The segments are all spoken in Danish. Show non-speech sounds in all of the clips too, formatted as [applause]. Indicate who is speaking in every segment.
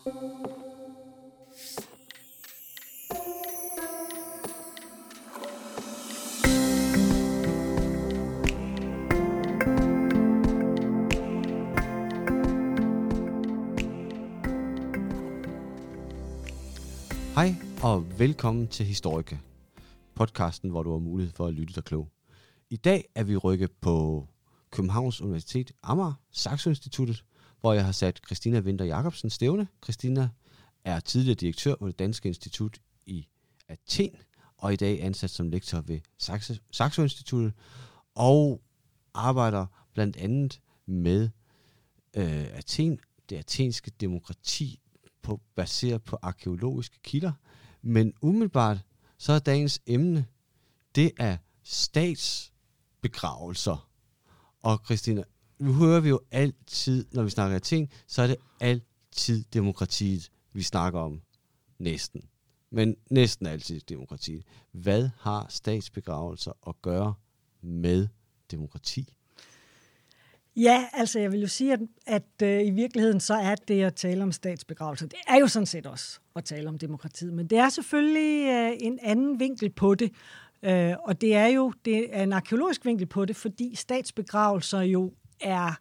Speaker 1: Hej og velkommen til Historika, podcasten, hvor du har mulighed for at lytte dig klog. I dag er vi rykket på Københavns Universitet Amager, Saxo Instituttet, hvor jeg har sat Christina Winter Jacobsen stævne. Christina er tidligere direktør på det Danske Institut i Athen, og i dag ansat som lektor ved Saxo, Saxo Instituttet, og arbejder blandt andet med øh, Athen, det athenske demokrati, på, baseret på arkeologiske kilder. Men umiddelbart, så er dagens emne, det er statsbegravelser. Og Christina, nu hører vi jo altid, når vi snakker ting, så er det altid demokratiet, vi snakker om. Næsten. Men næsten altid demokratiet. Hvad har statsbegravelser at gøre med demokrati?
Speaker 2: Ja, altså jeg vil jo sige, at, at øh, i virkeligheden så er det at tale om statsbegravelse, det er jo sådan set også at tale om demokratiet, men det er selvfølgelig øh, en anden vinkel på det, øh, og det er jo det er en arkeologisk vinkel på det, fordi statsbegravelser jo er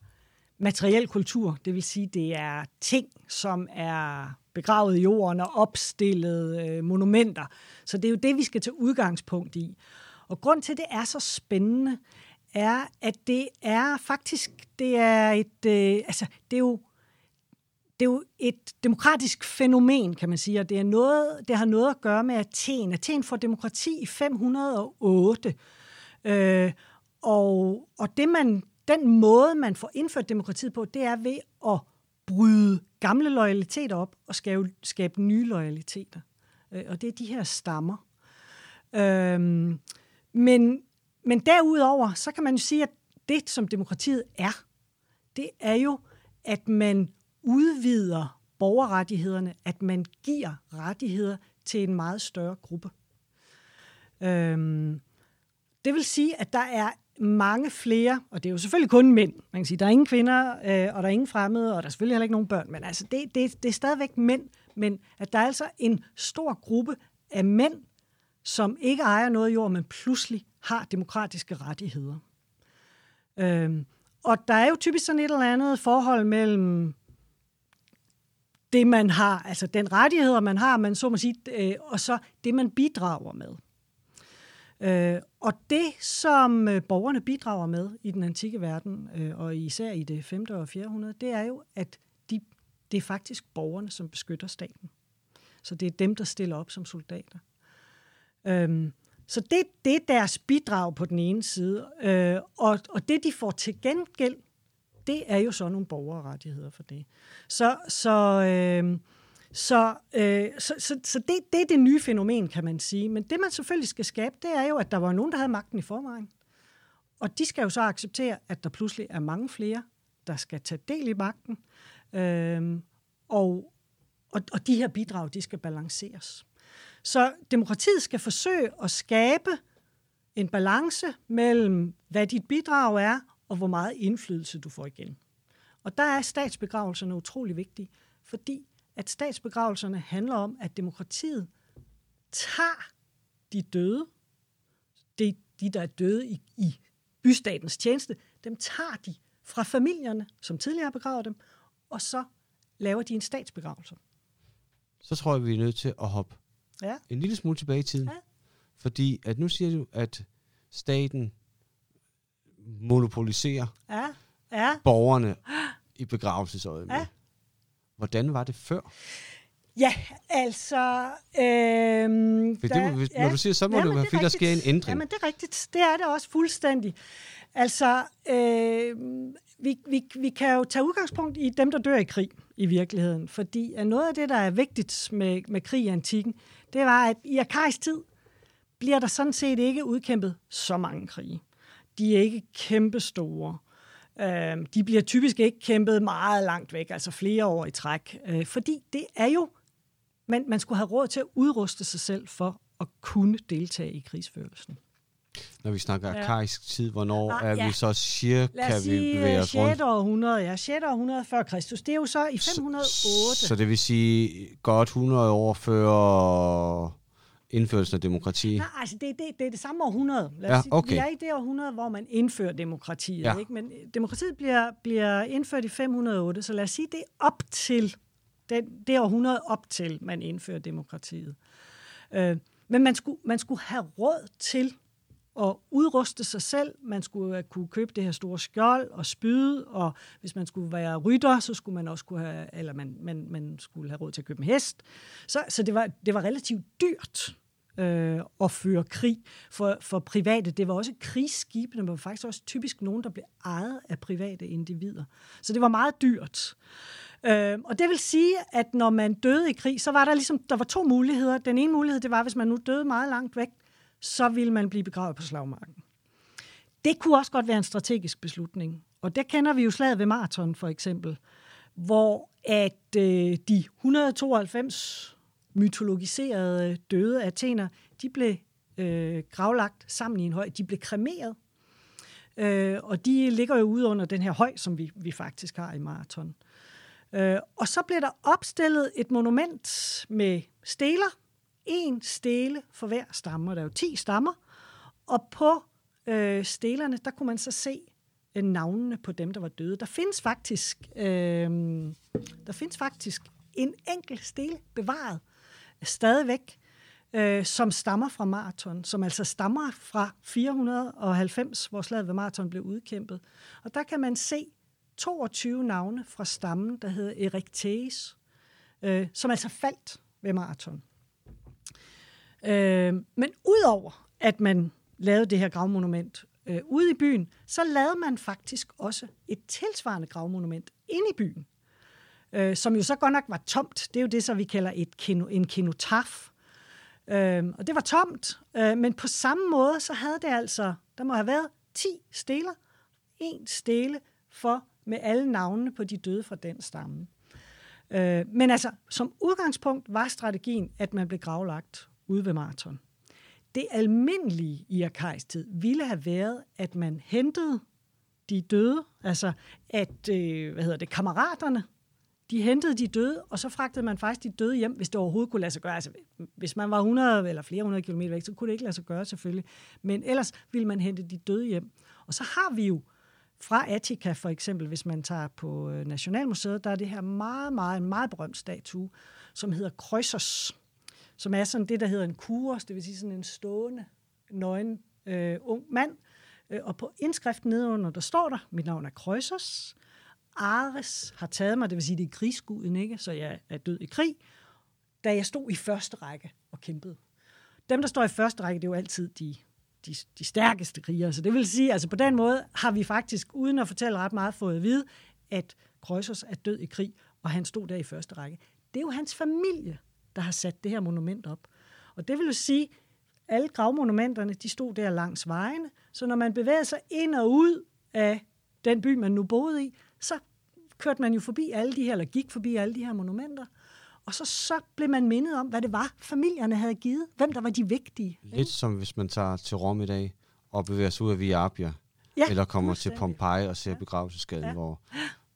Speaker 2: materiel kultur, det vil sige, det er ting, som er begravet i jorden og opstillet øh, monumenter. Så det er jo det, vi skal tage udgangspunkt i. Og grund til, at det er så spændende, er, at det er faktisk, det er et, øh, altså, det er jo det er jo et demokratisk fænomen, kan man sige, og det, er noget, det har noget at gøre med Athen. Athen får demokrati i 508, øh, og, og det man, den måde, man får indført demokratiet på, det er ved at bryde gamle loyaliteter op og skabe, skabe nye loyaliteter. Øh, og det er de her stammer. Øhm, men men derudover, så kan man jo sige, at det, som demokratiet er, det er jo, at man udvider borgerrettighederne, at man giver rettigheder til en meget større gruppe. Øhm, det vil sige, at der er mange flere, og det er jo selvfølgelig kun mænd. Man kan sige, der er ingen kvinder, øh, og der er ingen fremmede, og der er selvfølgelig heller ikke nogen børn, men altså det, det, det er stadigvæk mænd, men at der er altså en stor gruppe af mænd, som ikke ejer noget jord, men pludselig har demokratiske rettigheder. Øhm, og der er jo typisk sådan et eller andet forhold mellem det, man har, altså den rettigheder, man har, man så må sige, øh, og så det, man bidrager med. Øh, og det, som øh, borgerne bidrager med i den antikke verden, øh, og især i det 5. og 4. århundrede, det er jo, at de, det er faktisk borgerne, som beskytter staten. Så det er dem, der stiller op som soldater. Øhm, så det, det er deres bidrag på den ene side. Øh, og, og det, de får til gengæld, det er jo så nogle borgerrettigheder for det. Så, så, øh, så, øh, så, så, så det, det er det nye fænomen, kan man sige. Men det, man selvfølgelig skal skabe, det er jo, at der var nogen, der havde magten i forvejen. Og de skal jo så acceptere, at der pludselig er mange flere, der skal tage del i magten. Øh, og, og, og de her bidrag, de skal balanceres. Så demokratiet skal forsøge at skabe en balance mellem, hvad dit bidrag er, og hvor meget indflydelse du får igen. Og der er statsbegravelserne utrolig vigtige, fordi at statsbegravelserne handler om, at demokratiet tager de døde, de, de der er døde i, i bystatens tjeneste, dem tager de fra familierne, som tidligere har begravet dem, og så laver de en statsbegravelse.
Speaker 1: Så tror jeg, vi er nødt til at hoppe
Speaker 2: Ja.
Speaker 1: en lille smule tilbage i tiden.
Speaker 2: Ja.
Speaker 1: Fordi at nu siger du, at staten monopoliserer
Speaker 2: Ja, ja.
Speaker 1: borgerne i begravelsesøjet.
Speaker 2: Ja.
Speaker 1: Hvordan var det før?
Speaker 2: Ja, altså... Øhm,
Speaker 1: det, må- hvis, når du siger, så må
Speaker 2: Ja,
Speaker 1: det være, fordi der sker en ændring.
Speaker 2: Jamen, det er rigtigt. Det er det også fuldstændig. Altså, øh, vi, vi, vi kan jo tage udgangspunkt i dem, der dør i krig i virkeligheden. Fordi noget af det, der er vigtigt med, med krig i antikken, det var, at i arkaisk tid bliver der sådan set ikke udkæmpet så mange krige. De er ikke kæmpestore. Øh, de bliver typisk ikke kæmpet meget langt væk, altså flere år i træk. Øh, fordi det er jo, man, man skulle have råd til at udruste sig selv for at kunne deltage i krigsførelsen.
Speaker 1: Når vi snakker
Speaker 2: Ja.
Speaker 1: arkaisk tid, hvornår
Speaker 2: Ah,
Speaker 1: er
Speaker 2: ja.
Speaker 1: vi så cirka, vi bevæger
Speaker 2: øh,
Speaker 1: os rundt?
Speaker 2: 6. århundrede, ja, 6. århundrede før Kristus. Det er jo så i 508.
Speaker 1: Så, så det vil sige godt 100 år før indførelsen af demokrati?
Speaker 2: Nej, altså det, det, det er det samme århundrede. Lad os
Speaker 1: Ja,
Speaker 2: sige,
Speaker 1: okay.
Speaker 2: Vi er i det århundrede, hvor man indfører demokratiet.
Speaker 1: Ja.
Speaker 2: Ikke? Men demokratiet bliver, bliver indført i 508, så lad os sige, det er op til den, det århundrede op til, man indfører demokratiet. Øh, men man skulle, man skulle have råd til at udruste sig selv. Man skulle øh, kunne købe det her store skjold og spyd, og hvis man skulle være rytter, så skulle man også kunne have, eller man, man, man skulle have råd til at købe en hest. Så, så det, var, det var relativt dyrt øh, og føre krig for, for private. Det var også krigsskibene, men var faktisk også typisk nogen, der blev ejet af private individer. Så det var meget dyrt. Øh, og det vil sige, at når man døde i krig, så var der ligesom, der var to muligheder. Den ene mulighed, det var, hvis man nu døde meget langt væk, så ville man blive begravet på slagmarken. Det kunne også godt være en strategisk beslutning. Og der kender vi jo slaget ved Marathon for eksempel, hvor at øh, de 192 mytologiserede døde athener, de blev øh, gravlagt sammen i en høj. De blev kremeret. Øh, og de ligger jo ude under den her høj, som vi, vi faktisk har i Marathon. Øh, og så blev der opstillet et monument med steler. En stele for hver stamme, og der er jo 10 stammer. Og på øh, stelerne, der kunne man så se øh, navnene på dem, der var døde. Der findes faktisk, øh, der findes faktisk en enkelt stele bevaret stadigvæk, øh, som stammer fra maraton, som altså stammer fra 490, hvor slaget ved maraton blev udkæmpet. Og der kan man se 22 navne fra stammen, der hedder Erectes, øh, som altså faldt ved maraton. Øh, men udover at man lavede det her gravmonument øh, ude i byen, så lavede man faktisk også et tilsvarende gravmonument inde i byen, øh, som jo så godt nok var tomt. Det er jo det, så vi kalder et kino, en kinotaf. Øh, og det var tomt, øh, men på samme måde, så havde det altså, der må have været 10 steler, en stele for med alle navnene på de døde fra den stamme. Øh, men altså, som udgangspunkt var strategien, at man blev gravlagt ude ved maraton. Det almindelige i arkaisk tid ville have været, at man hentede de døde, altså at, øh, hvad hedder det, kammeraterne, de hentede de døde, og så fragtede man faktisk de døde hjem, hvis det overhovedet kunne lade sig gøre. Altså, hvis man var 100 eller flere hundrede kilometer væk, så kunne det ikke lade sig gøre selvfølgelig. Men ellers ville man hente de døde hjem. Og så har vi jo fra Attica for eksempel, hvis man tager på øh, Nationalmuseet, der er det her meget, meget, en meget berømt statue, som hedder Krøsers, som er sådan det, der hedder en kuros, det vil sige sådan en stående, nøgen øh, ung mand. Øh, og på indskriften nedenunder, der står der, mit navn er Krøsers, Ares har taget mig, det vil sige, det er krigsguden, ikke? så jeg er død i krig, da jeg stod i første række og kæmpede. Dem, der står i første række, det er jo altid de, de, de stærkeste krigere. Så det vil sige, altså på den måde har vi faktisk, uden at fortælle ret meget, fået at vide, at Kreuzers er død i krig, og han stod der i første række. Det er jo hans familie, der har sat det her monument op. Og det vil jo sige, alle gravmonumenterne, de stod der langs vejene, så når man bevægede sig ind og ud af den by, man nu boede i, så kørte man jo forbi alle de her, eller gik forbi alle de her monumenter, og så, så blev man mindet om, hvad det var, familierne havde givet, hvem der var de vigtige.
Speaker 1: Lidt som hvis man tager til Rom i dag og bevæger sig ud af Via Appia,
Speaker 2: Ja,
Speaker 1: eller kommer til. Pompeji og ser begravelsesgaden,
Speaker 2: Ja.
Speaker 1: hvor,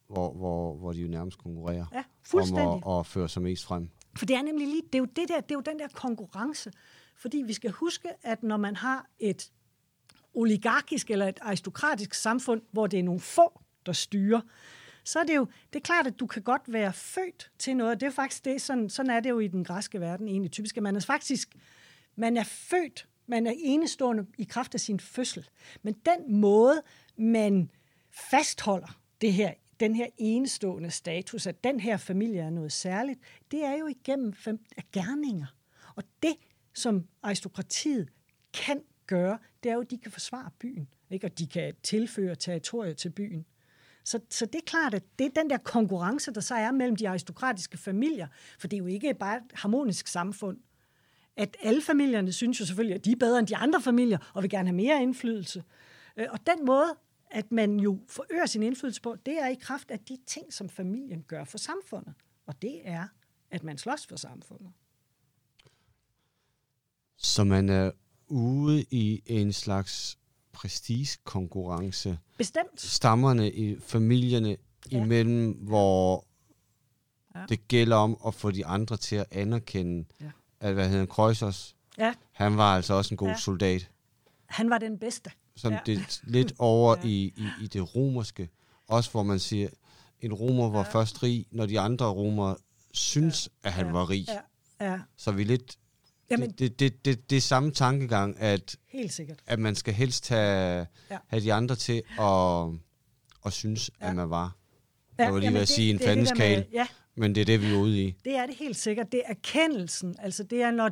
Speaker 1: hvor, hvor, hvor de jo nærmest konkurrerer
Speaker 2: Ja,
Speaker 1: om at, at føre sig mest frem.
Speaker 2: For det er nemlig lige, det er jo, det der, det er jo den der konkurrence. Fordi vi skal huske, at når man har et oligarkisk eller et aristokratisk samfund, hvor det er nogle få, der styrer, så er det jo, det er klart, at du kan godt være født til noget. Det er faktisk det, sådan, sådan er det jo i den græske verden egentlig typisk, at man er faktisk, man er født, man er enestående i kraft af sin fødsel. Men den måde, man fastholder det her, den her enestående status, at den her familie er noget særligt, det er jo igennem fem, af gerninger. Og det, som aristokratiet kan gøre, det er jo, at de kan forsvare byen, ikke? og de kan tilføre territoriet til byen. Så, så det er klart, at det er den der konkurrence, der så er mellem de aristokratiske familier, for det er jo ikke bare et harmonisk samfund, at alle familierne synes jo selvfølgelig, at de er bedre end de andre familier, og vil gerne have mere indflydelse. Øh, og den måde, at man jo forøger sin indflydelse på, det er i kraft af de ting, som familien gør for samfundet. Og det er, at man slås for samfundet.
Speaker 1: Så man er ude i en slags prestigekonkurrence.
Speaker 2: Bestemt.
Speaker 1: Stammerne i familierne
Speaker 2: Ja.
Speaker 1: imellem, hvor
Speaker 2: Ja.
Speaker 1: det gælder om at få de andre til at anerkende,
Speaker 2: Ja.
Speaker 1: at hvad hedder han, Kreuzers,
Speaker 2: Ja,
Speaker 1: han var altså også en god
Speaker 2: Ja.
Speaker 1: soldat.
Speaker 2: han var den bedste.
Speaker 1: Sådan
Speaker 2: Ja.
Speaker 1: det lidt over [laughs]
Speaker 2: Ja.
Speaker 1: i, i, i det romerske. Også hvor man siger, en romer var
Speaker 2: Ja.
Speaker 1: først rig, når de andre romere synes, at han
Speaker 2: Ja.
Speaker 1: var rig.
Speaker 2: Ja, ja.
Speaker 1: Så vi er lidt...
Speaker 2: Jamen,
Speaker 1: det, det, det, det, det er samme tankegang, at,
Speaker 2: helt sikkert.
Speaker 1: at man skal helst have,
Speaker 2: Ja.
Speaker 1: have de andre til at, at synes,
Speaker 2: Ja.
Speaker 1: at man var.
Speaker 2: Ja,
Speaker 1: Jeg var lige ved at sige en fandeskale.
Speaker 2: Ja,
Speaker 1: Men det er det, vi er ude i.
Speaker 2: det er det helt sikkert. Det er erkendelsen. Altså det er, når,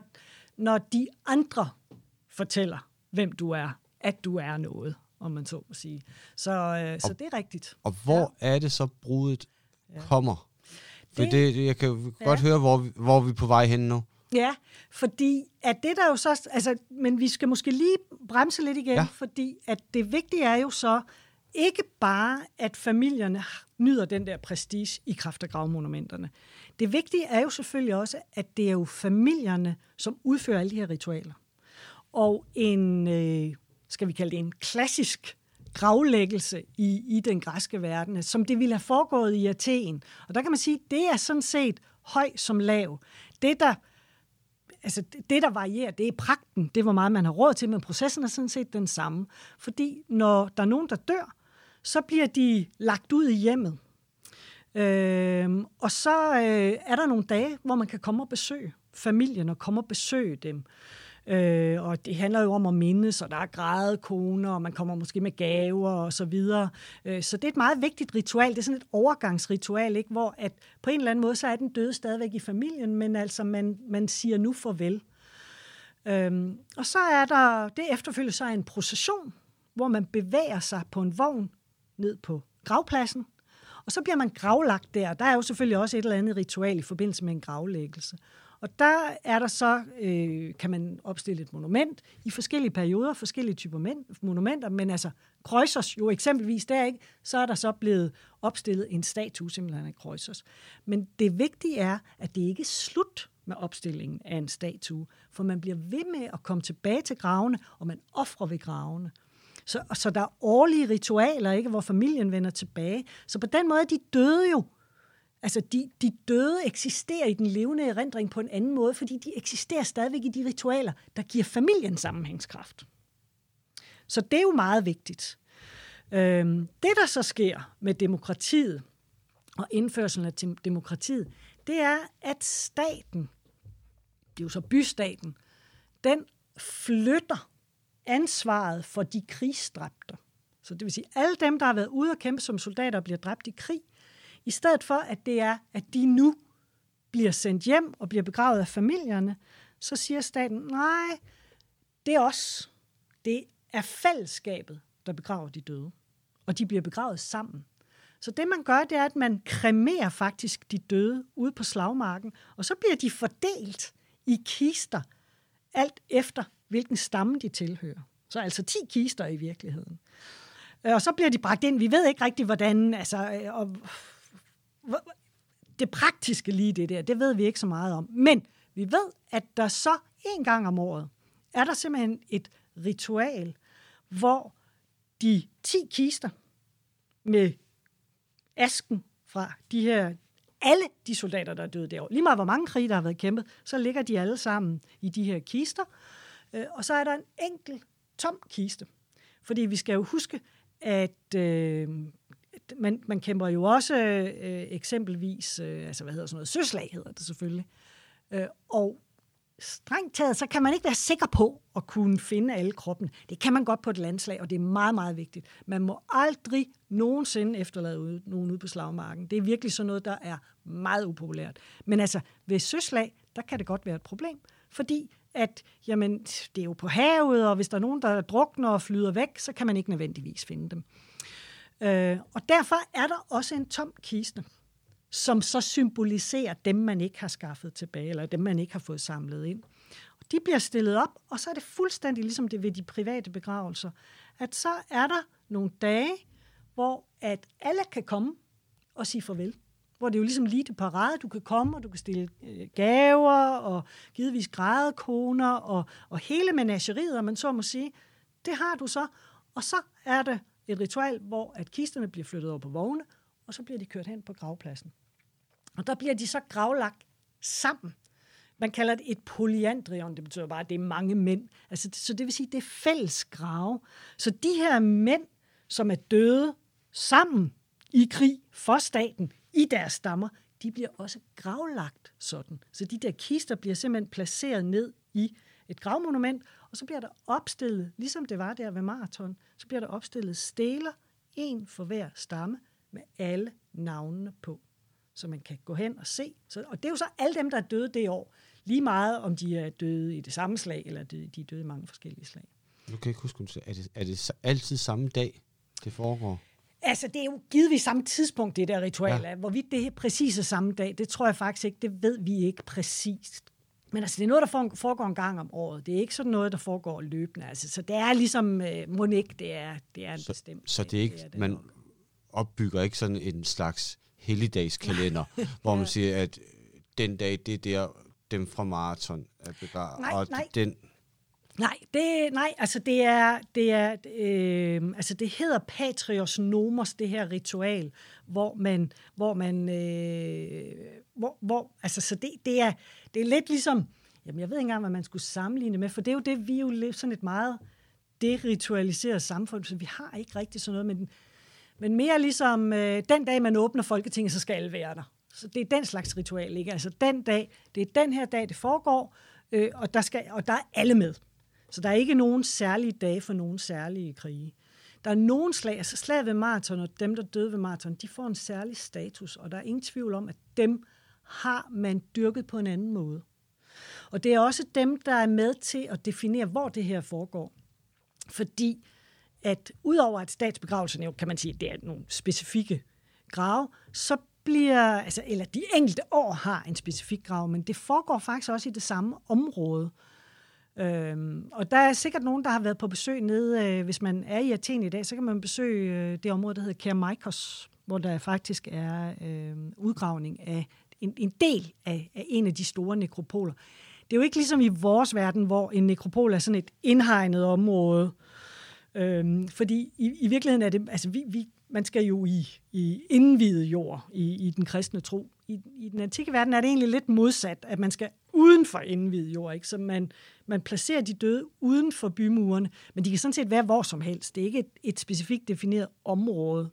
Speaker 2: når de andre fortæller, hvem du er, at du er noget, om man så må sige. Så, øh, så det er rigtigt.
Speaker 1: Og hvor ja. er det så brudet
Speaker 2: Ja.
Speaker 1: kommer? For det,
Speaker 2: Det-
Speaker 1: jeg kan jo
Speaker 2: Ja.
Speaker 1: godt høre, hvor vi, hvor vi er på vej hen nu.
Speaker 2: Ja, fordi at det der jo så, altså, men vi skal måske lige bremse lidt igen,
Speaker 1: Ja.
Speaker 2: fordi at det vigtige er jo så ikke bare, at familierne nyder den der prestige i kraft af gravmonumenterne. Det vigtige er jo selvfølgelig også, at det er jo familierne, som udfører alle de her ritualer. Og en, øh, skal vi kalde det en klassisk gravlæggelse i, i den græske verden, som det ville have foregået i Athen. Og der kan man sige, det er sådan set høj som lav. Det, der altså det, der varierer, det er pragten. Det er, hvor meget man har råd til, men processen er sådan set den samme. Fordi når der er nogen, der dør, så bliver de lagt ud i hjemmet. Øhm, og så øh, er der nogle dage, hvor man kan komme og besøge familien og komme og besøge dem. Øh, og det handler jo om at mindes, og der er grædekoner, og man kommer måske med gaver og så videre. Øh, så det er et meget vigtigt ritual. Det er sådan et overgangsritual, ikke? hvor at på en eller anden måde, så er den døde stadigvæk i familien, men altså man, man siger nu farvel. Øhm, og så er der, det efterfølgende så en procession, hvor man bevæger sig på en vogn ned på gravpladsen, og så bliver man gravlagt der. Der er jo selvfølgelig også et eller andet ritual i forbindelse med en gravlæggelse. Og der er der så, øh, kan man opstille et monument i forskellige perioder, forskellige typer men, monumenter, men altså Kreuzers jo eksempelvis der, ikke? så er der så blevet opstillet en statue simpelthen af Kreuzers. Men det vigtige er, at det ikke er slut med opstillingen af en statue, for man bliver ved med at komme tilbage til gravene, og man offrer ved gravene. Så, så der er årlige ritualer, ikke, hvor familien vender tilbage. Så på den måde er de døde jo Altså, de, de døde eksisterer i den levende erindring på en anden måde, fordi de eksisterer stadigvæk i de ritualer, der giver familien sammenhængskraft. Så det er jo meget vigtigt. Øhm, det, der så sker med demokratiet og indførelsen af demokratiet, det er, at staten, det er jo så bystaten, den flytter ansvaret for de krigsdræbte. Så det vil sige, alle dem, der har været ude og kæmpe som soldater og bliver dræbt i krig, i stedet for, at det er, at de nu bliver sendt hjem og bliver begravet af familierne, så siger staten, nej, det er os. Det er fællesskabet, der begraver de døde. Og de bliver begravet sammen. Så det, man gør, det er, at man kremerer faktisk de døde ude på slagmarken, og så bliver de fordelt i kister, alt efter, hvilken stamme de tilhører. Så altså 10 kister i virkeligheden. Øh, og så bliver de bragt ind. Vi ved ikke rigtig, hvordan... Altså, øh, og, det praktiske lige det der, det ved vi ikke så meget om. Men vi ved, at der så en gang om året, er der simpelthen et ritual, hvor de 10 kister med asken fra de her, alle de soldater, der er døde derovre, lige meget hvor mange krige, der har været kæmpet, så ligger de alle sammen i de her kister. Øh, og så er der en enkelt tom kiste. Fordi vi skal jo huske, at øh, man, man kæmper jo også øh, eksempelvis, øh, altså hvad hedder sådan noget, søslag hedder det selvfølgelig. Øh, og strengt taget, så kan man ikke være sikker på at kunne finde alle kroppen. Det kan man godt på et landslag, og det er meget, meget vigtigt. Man må aldrig nogensinde efterlade ude, nogen ude på slagmarken. Det er virkelig sådan noget, der er meget upopulært. Men altså, ved søslag, der kan det godt være et problem, fordi at jamen, det er jo på havet, og hvis der er nogen, der drukner og flyder væk, så kan man ikke nødvendigvis finde dem. Øh, og derfor er der også en tom kiste, som så symboliserer dem, man ikke har skaffet tilbage, eller dem, man ikke har fået samlet ind. Og de bliver stillet op, og så er det fuldstændig ligesom det ved de private begravelser, at så er der nogle dage, hvor at alle kan komme og sige farvel. hvor det er jo ligesom lige det parade. Du kan komme, og du kan stille øh, gaver, og givetvis grædekoner, og, og hele menageriet, om man så må sige. Det har du så. Og så er det et ritual, hvor at kisterne bliver flyttet over på vogne, og så bliver de kørt hen på gravpladsen. Og der bliver de så gravlagt sammen. Man kalder det et polyandrion, det betyder bare, at det er mange mænd. Altså, så det vil sige, at det er fælles grave. Så de her mænd, som er døde sammen i krig for staten, i deres stammer, de bliver også gravlagt sådan. Så de der kister bliver simpelthen placeret ned i et gravmonument, og så bliver der opstillet, ligesom det var der ved maraton, så bliver der opstillet steler, en for hver stamme, med alle navnene på, så man kan gå hen og se. Så, og det er jo så alle dem, der er døde det år. Lige meget, om de er døde i det samme slag, eller de, de er døde i mange forskellige slag.
Speaker 1: Nu kan jeg ikke huske, er det, er det altid samme dag, det foregår?
Speaker 2: Altså, det er jo givetvis samme tidspunkt, det der ritual ja. Hvorvidt det er præcis er samme dag, det tror jeg faktisk ikke, det ved vi ikke præcist. Men altså, det er noget, der foregår en gang om året. Det er ikke sådan noget, der foregår løbende. Altså, så det er ligesom, øh, må ikke, det er, det er en
Speaker 1: så,
Speaker 2: bestemt
Speaker 1: Så det er ikke, det er man opbygger ikke sådan en slags helligdagskalender, [laughs] hvor man siger, at den dag, det er der, dem fra maraton er begravet.
Speaker 2: Nej,
Speaker 1: og
Speaker 2: nej.
Speaker 1: Den,
Speaker 2: Nej, det, nej, altså det er, det er, øh, altså det hedder Patrios Nomos, det her ritual, hvor man, hvor man, øh, hvor, hvor, altså så det, det er, det er lidt ligesom, jamen jeg ved ikke engang, hvad man skulle sammenligne med, for det er jo det, vi er jo sådan et meget deritualiseret samfund, så vi har ikke rigtig sådan noget, men, men mere ligesom øh, den dag, man åbner Folketinget, så skal alle være der. Så det er den slags ritual, ikke? Altså den dag, det er den her dag, det foregår, øh, og, der skal, og der er alle med. Så der er ikke nogen særlige dage for nogen særlige krige. Der er nogen slag, altså slag ved maraton, og dem, der døde ved maraton, de får en særlig status, og der er ingen tvivl om, at dem har man dyrket på en anden måde. Og det er også dem, der er med til at definere, hvor det her foregår. Fordi at udover at statsbegravelsen jo, kan man sige, det er nogle specifikke grave, så bliver, altså, eller de enkelte år har en specifik grav, men det foregår faktisk også i det samme område. Øhm, og der er sikkert nogen, der har været på besøg nede, øh, hvis man er i Athen i dag, så kan man besøge øh, det område, der hedder Kermikos, hvor der faktisk er øh, udgravning af en, en del af, af en af de store nekropoler. Det er jo ikke ligesom i vores verden, hvor en nekropol er sådan et indhegnet område, øhm, fordi i, i virkeligheden er det, altså vi, vi, man skal jo i, i indvidet jord i, i den kristne tro. I, I den antikke verden er det egentlig lidt modsat, at man skal uden for indvidet jord, ikke? så man, man placerer de døde uden for bymurene, men de kan sådan set være hvor som helst. Det er ikke et, et specifikt defineret område.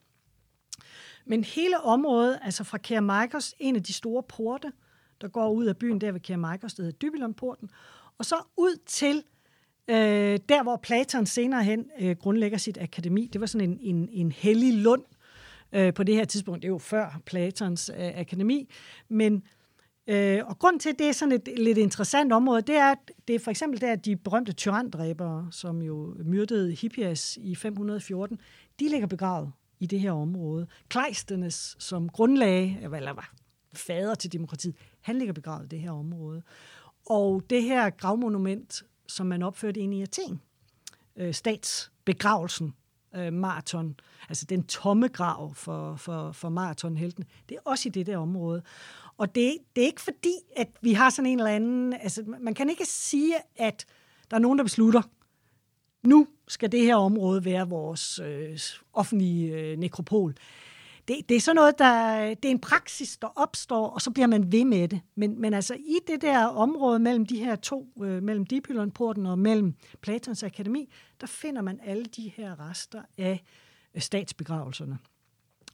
Speaker 2: Men hele området, altså fra Kermikos, en af de store porte, der går ud af byen der ved Kermikos, der hedder Dybelonporten, og så ud til øh, der, hvor Platon senere hen øh, grundlægger sit akademi. Det var sådan en, en, en hellig lund øh, på det her tidspunkt. Det er jo før Platons øh, akademi. Men Øh, og grund til, at det er sådan et lidt interessant område, det er, at det er for eksempel der, de berømte tyrandræbere, som jo myrdede Hippias i 514, de ligger begravet i det her område. Kleisthenes, som grundlag, eller var fader til demokratiet, han ligger begravet i det her område. Og det her gravmonument, som man opførte ind i Athen, øh, statsbegravelsen, øh, maraton, altså den tomme grav for, for, for maratonhelten, det er også i det der område. Og det, det er ikke fordi, at vi har sådan en eller anden... Altså, man kan ikke sige, at der er nogen, der beslutter, nu skal det her område være vores øh, offentlige øh, nekropol. Det, det er sådan noget, der, det er en praksis, der opstår, og så bliver man ved med det. Men, men altså i det der område mellem de her to, øh, mellem Dipylonporten og mellem Platons Akademi, der finder man alle de her rester af øh, statsbegravelserne.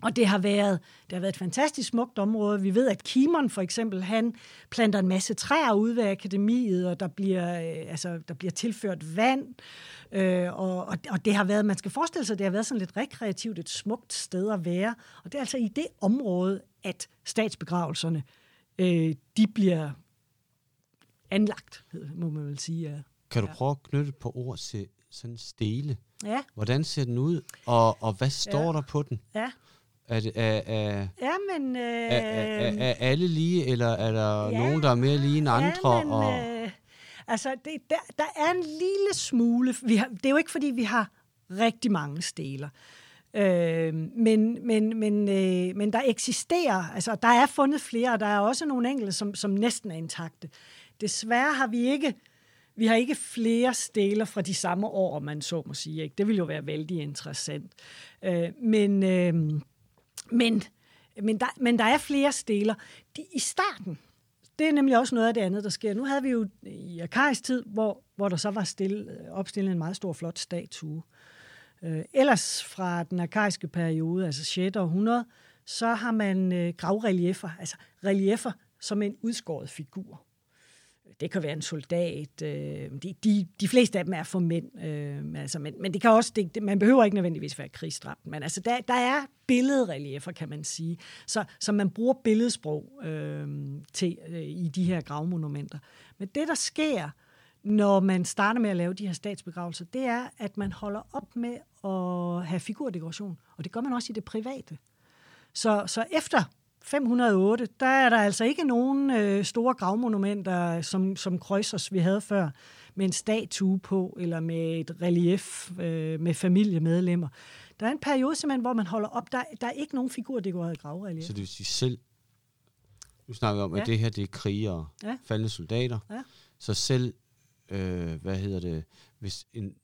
Speaker 2: Og det har været det har været et fantastisk smukt område. Vi ved, at Kimon for eksempel, han planter en masse træer ud ved akademiet, og der bliver, øh, altså, der bliver tilført vand. Øh, og, og, og det har været, man skal forestille sig, det har været sådan lidt rekreativt, et smukt sted at være. Og det er altså i det område, at statsbegravelserne, øh, de bliver anlagt, må man vel sige. Ja.
Speaker 1: Kan du prøve at knytte på ord til sådan stele?
Speaker 2: Ja.
Speaker 1: Hvordan ser den ud, og, og hvad står
Speaker 2: Ja.
Speaker 1: der på den?
Speaker 2: Ja.
Speaker 1: Er, det, er, er,
Speaker 2: Ja, men... Øh,
Speaker 1: er, er, er alle lige, eller er der
Speaker 2: Ja.
Speaker 1: nogen, der er mere lige end andre?
Speaker 2: Ja, men,
Speaker 1: og,
Speaker 2: øh, altså, det, der, der er en lille smule... Vi har, det er jo ikke, fordi vi har rigtig mange steler. Øh, men, men, men, øh, men der eksisterer, altså der er fundet flere, og der er også nogle enkelte, som, som næsten er intakte. Desværre har vi ikke vi har ikke flere steder fra de samme år, man så må sige. Ikke? Det ville jo være vældig interessant. Øh, men, øh, men, men, der, men der er flere steder. De, I starten, det er nemlig også noget af det andet, der sker. Nu havde vi jo i Akaris tid, hvor, hvor der så var stille, øh, opstillet en meget stor, flot statue. Øh, ellers fra den arkaiske periode, altså 6. århundrede, så har man øh, gravrelieffer, altså reliefer som en udskåret figur. Det kan være en soldat. Øh, de, de, de fleste af dem er for mænd. Øh, altså, men, men det kan også, det, man behøver ikke nødvendigvis være krigsdrabt. Men altså, der, der er billedreliefer, kan man sige. Så, så man bruger billedsprog øh, til, øh, i de her gravmonumenter. Men det, der sker, når man starter med at lave de her statsbegravelser, det er, at man holder op med at have figurdekoration. Og det gør man også i det private. Så, så efter 508, der er der altså ikke nogen øh, store gravmonumenter, som, som Kreuzers vi havde før, med en statue på, eller med et relief øh, med familiemedlemmer. Der er en periode simpelthen, hvor man holder op. Der, der er ikke nogen figurdekoreret gravrelief.
Speaker 1: Så det vil sige selv, nu snakker vi om, ja. at det her det er krigere, ja. faldende soldater, ja. så selv, øh, hvad hedder det, hvis en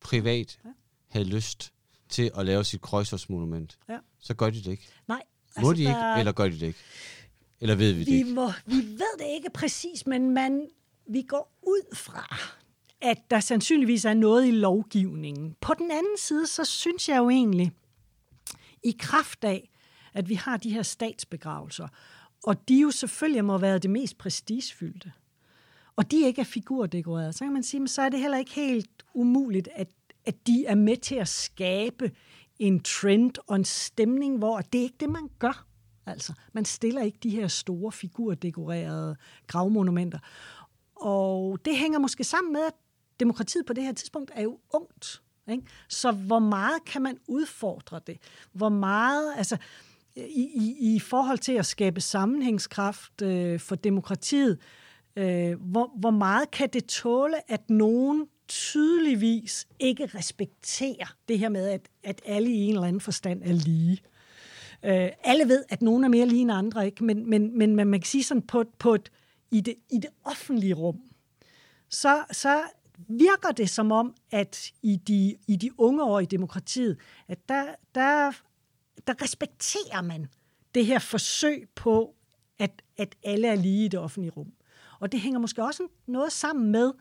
Speaker 1: privat ja. havde lyst til at lave sit krydsersmonument, ja. så gør de det ikke.
Speaker 2: Nej,
Speaker 1: må altså, de ikke, der... eller gør de det ikke? Eller ved vi, vi det ikke?
Speaker 2: Må, vi ved det ikke præcis, men man, vi går ud fra, at der sandsynligvis er noget i lovgivningen. På den anden side, så synes jeg jo egentlig, i kraft af, at vi har de her statsbegravelser, og de jo selvfølgelig må været det mest prestigefyldte, og de ikke er figurdekoreret, så kan man sige, så er det heller ikke helt umuligt, at, at de er med til at skabe en trend og en stemning, hvor det er ikke det, man gør. Altså, man stiller ikke de her store figurdekorerede gravmonumenter. Og det hænger måske sammen med, at demokratiet på det her tidspunkt er jo ungt. Ikke? Så hvor meget kan man udfordre det? Hvor meget, altså i, i, i forhold til at skabe sammenhængskraft øh, for demokratiet, øh, hvor, hvor meget kan det tåle, at nogen tydeligvis ikke respekterer det her med, at, at alle i en eller anden forstand er lige. Øh, alle ved, at nogen er mere lige end andre, ikke? Men, men, men man kan sige sådan på, på et, i, det, i det offentlige rum, så, så virker det som om, at i de, i de unge år i demokratiet, at der, der, der respekterer man det her forsøg på, at, at alle er lige i det offentlige rum. Og det hænger måske også noget sammen med,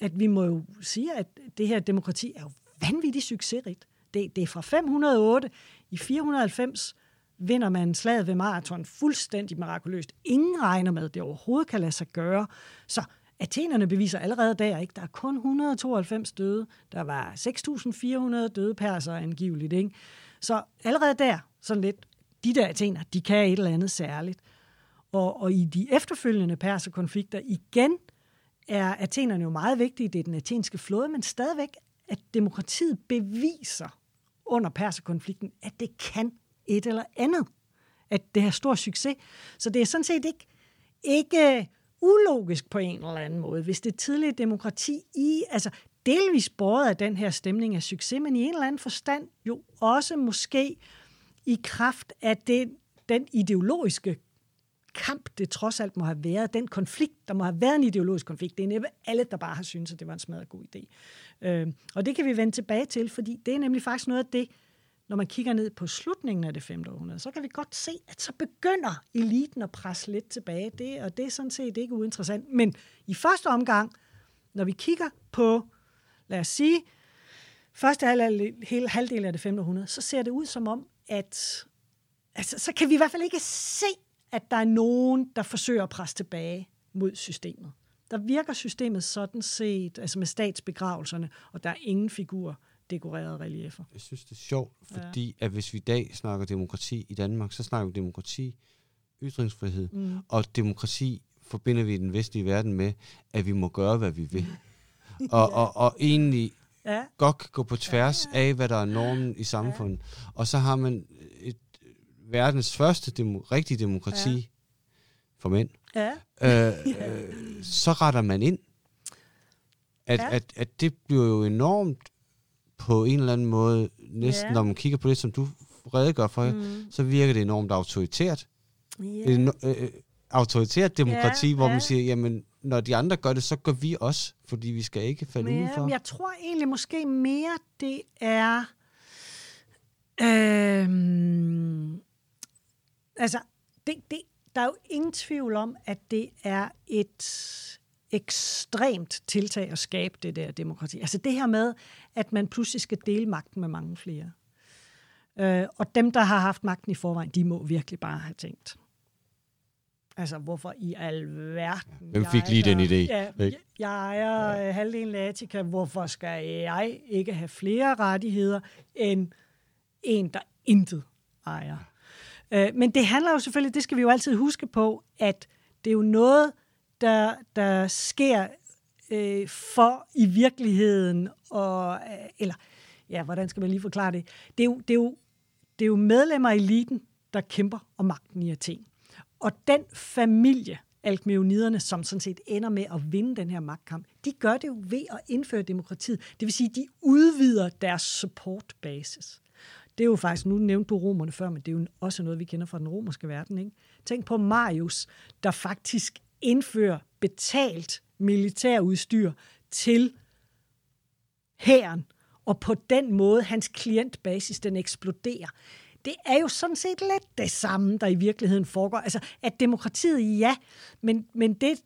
Speaker 2: at vi må jo sige, at det her demokrati er jo vanvittigt succesrigt. Det, det er fra 508. I 490 vinder man slaget ved maraton fuldstændig mirakuløst. Ingen regner med, at det overhovedet kan lade sig gøre. Så Athenerne beviser allerede der, ikke? Der er kun 192 døde. Der var 6.400 døde perser angiveligt, ikke? Så allerede der, sådan lidt, de der athener, de kan et eller andet særligt. Og, og i de efterfølgende perserkonflikter igen, er Athenerne jo meget vigtige. Det er den athenske flåde, men stadigvæk, at demokratiet beviser under perserkonflikten, at det kan et eller andet. At det har stor succes. Så det er sådan set ikke, ikke øh, ulogisk på en eller anden måde, hvis det tidlige demokrati i, altså delvis båret af den her stemning af succes, men i en eller anden forstand jo også måske i kraft af den, den ideologiske kamp, det trods alt må have været, den konflikt, der må have været en ideologisk konflikt, det er næppe alle, der bare har syntes, at det var en smadret god idé. Øh, og det kan vi vende tilbage til, fordi det er nemlig faktisk noget af det, når man kigger ned på slutningen af det 5. århundrede, så kan vi godt se, at så begynder eliten at presse lidt tilbage. Det, og det er sådan set ikke uinteressant. Men i første omgang, når vi kigger på, lad os sige, første halvdel, halvdel af det 5. århundrede, så ser det ud som om, at altså, så kan vi i hvert fald ikke se at der er nogen, der forsøger at presse tilbage mod systemet. Der virker systemet sådan set, altså med statsbegravelserne, og der er ingen figur dekorerede reliefer.
Speaker 1: Jeg synes, det er sjovt, fordi ja. at hvis vi i dag snakker demokrati i Danmark, så snakker vi demokrati, ytringsfrihed, mm. og demokrati forbinder vi den vestlige verden med, at vi må gøre, hvad vi vil. [laughs] og, ja. og, og egentlig ja. godt kan gå på tværs ja. af, hvad der er normen i samfundet. Ja. Og så har man verdens første demo, rigtige demokrati ja. for mænd, ja. Øh, [laughs] øh, så retter man ind. At, ja. at, at det bliver jo enormt på en eller anden måde, næsten
Speaker 2: Ja.
Speaker 1: når man kigger på det, som du redegør for, mm. så virker det enormt autoritært.
Speaker 2: Ja.
Speaker 1: Et eno- øh, autoritært demokrati,
Speaker 2: Ja,
Speaker 1: hvor man
Speaker 2: ja.
Speaker 1: siger, jamen, når de andre gør det, så gør vi også, fordi vi skal ikke falde
Speaker 2: Ja,
Speaker 1: udenfor.
Speaker 2: men jeg tror egentlig måske mere, det er... Øhm, altså, det, det, der er jo ingen tvivl om, at det er et ekstremt tiltag at skabe det der demokrati. Altså det her med, at man pludselig skal dele magten med mange flere. Øh, og dem, der har haft magten i forvejen, de må virkelig bare have tænkt. Altså, hvorfor i alverden?
Speaker 1: Hvem fik
Speaker 2: jeg
Speaker 1: lige den idé,
Speaker 2: Ja, jeg, ejer øh, halvdelen af Atika. Hvorfor skal jeg ikke have flere rettigheder end en, der intet ejer? Øh, men det handler jo selvfølgelig, det skal vi jo altid huske på, at det er jo noget, der, der sker øh, for i virkeligheden, og, øh, eller ja, hvordan skal man lige forklare det? Det er jo, det er jo, det er jo medlemmer af eliten, der kæmper om magten i Athen. Og den familie, alkmeoniderne, som sådan set ender med at vinde den her magtkamp, de gør det jo ved at indføre demokratiet. Det vil sige, de udvider deres supportbasis. Det er jo faktisk, nu nævnte du romerne før, men det er jo også noget, vi kender fra den romerske verden. Ikke? Tænk på Marius, der faktisk indfører betalt militærudstyr til hæren, og på den måde hans klientbasis, den eksploderer. Det er jo sådan set lidt det samme, der i virkeligheden foregår. Altså, at demokratiet, ja, men, men det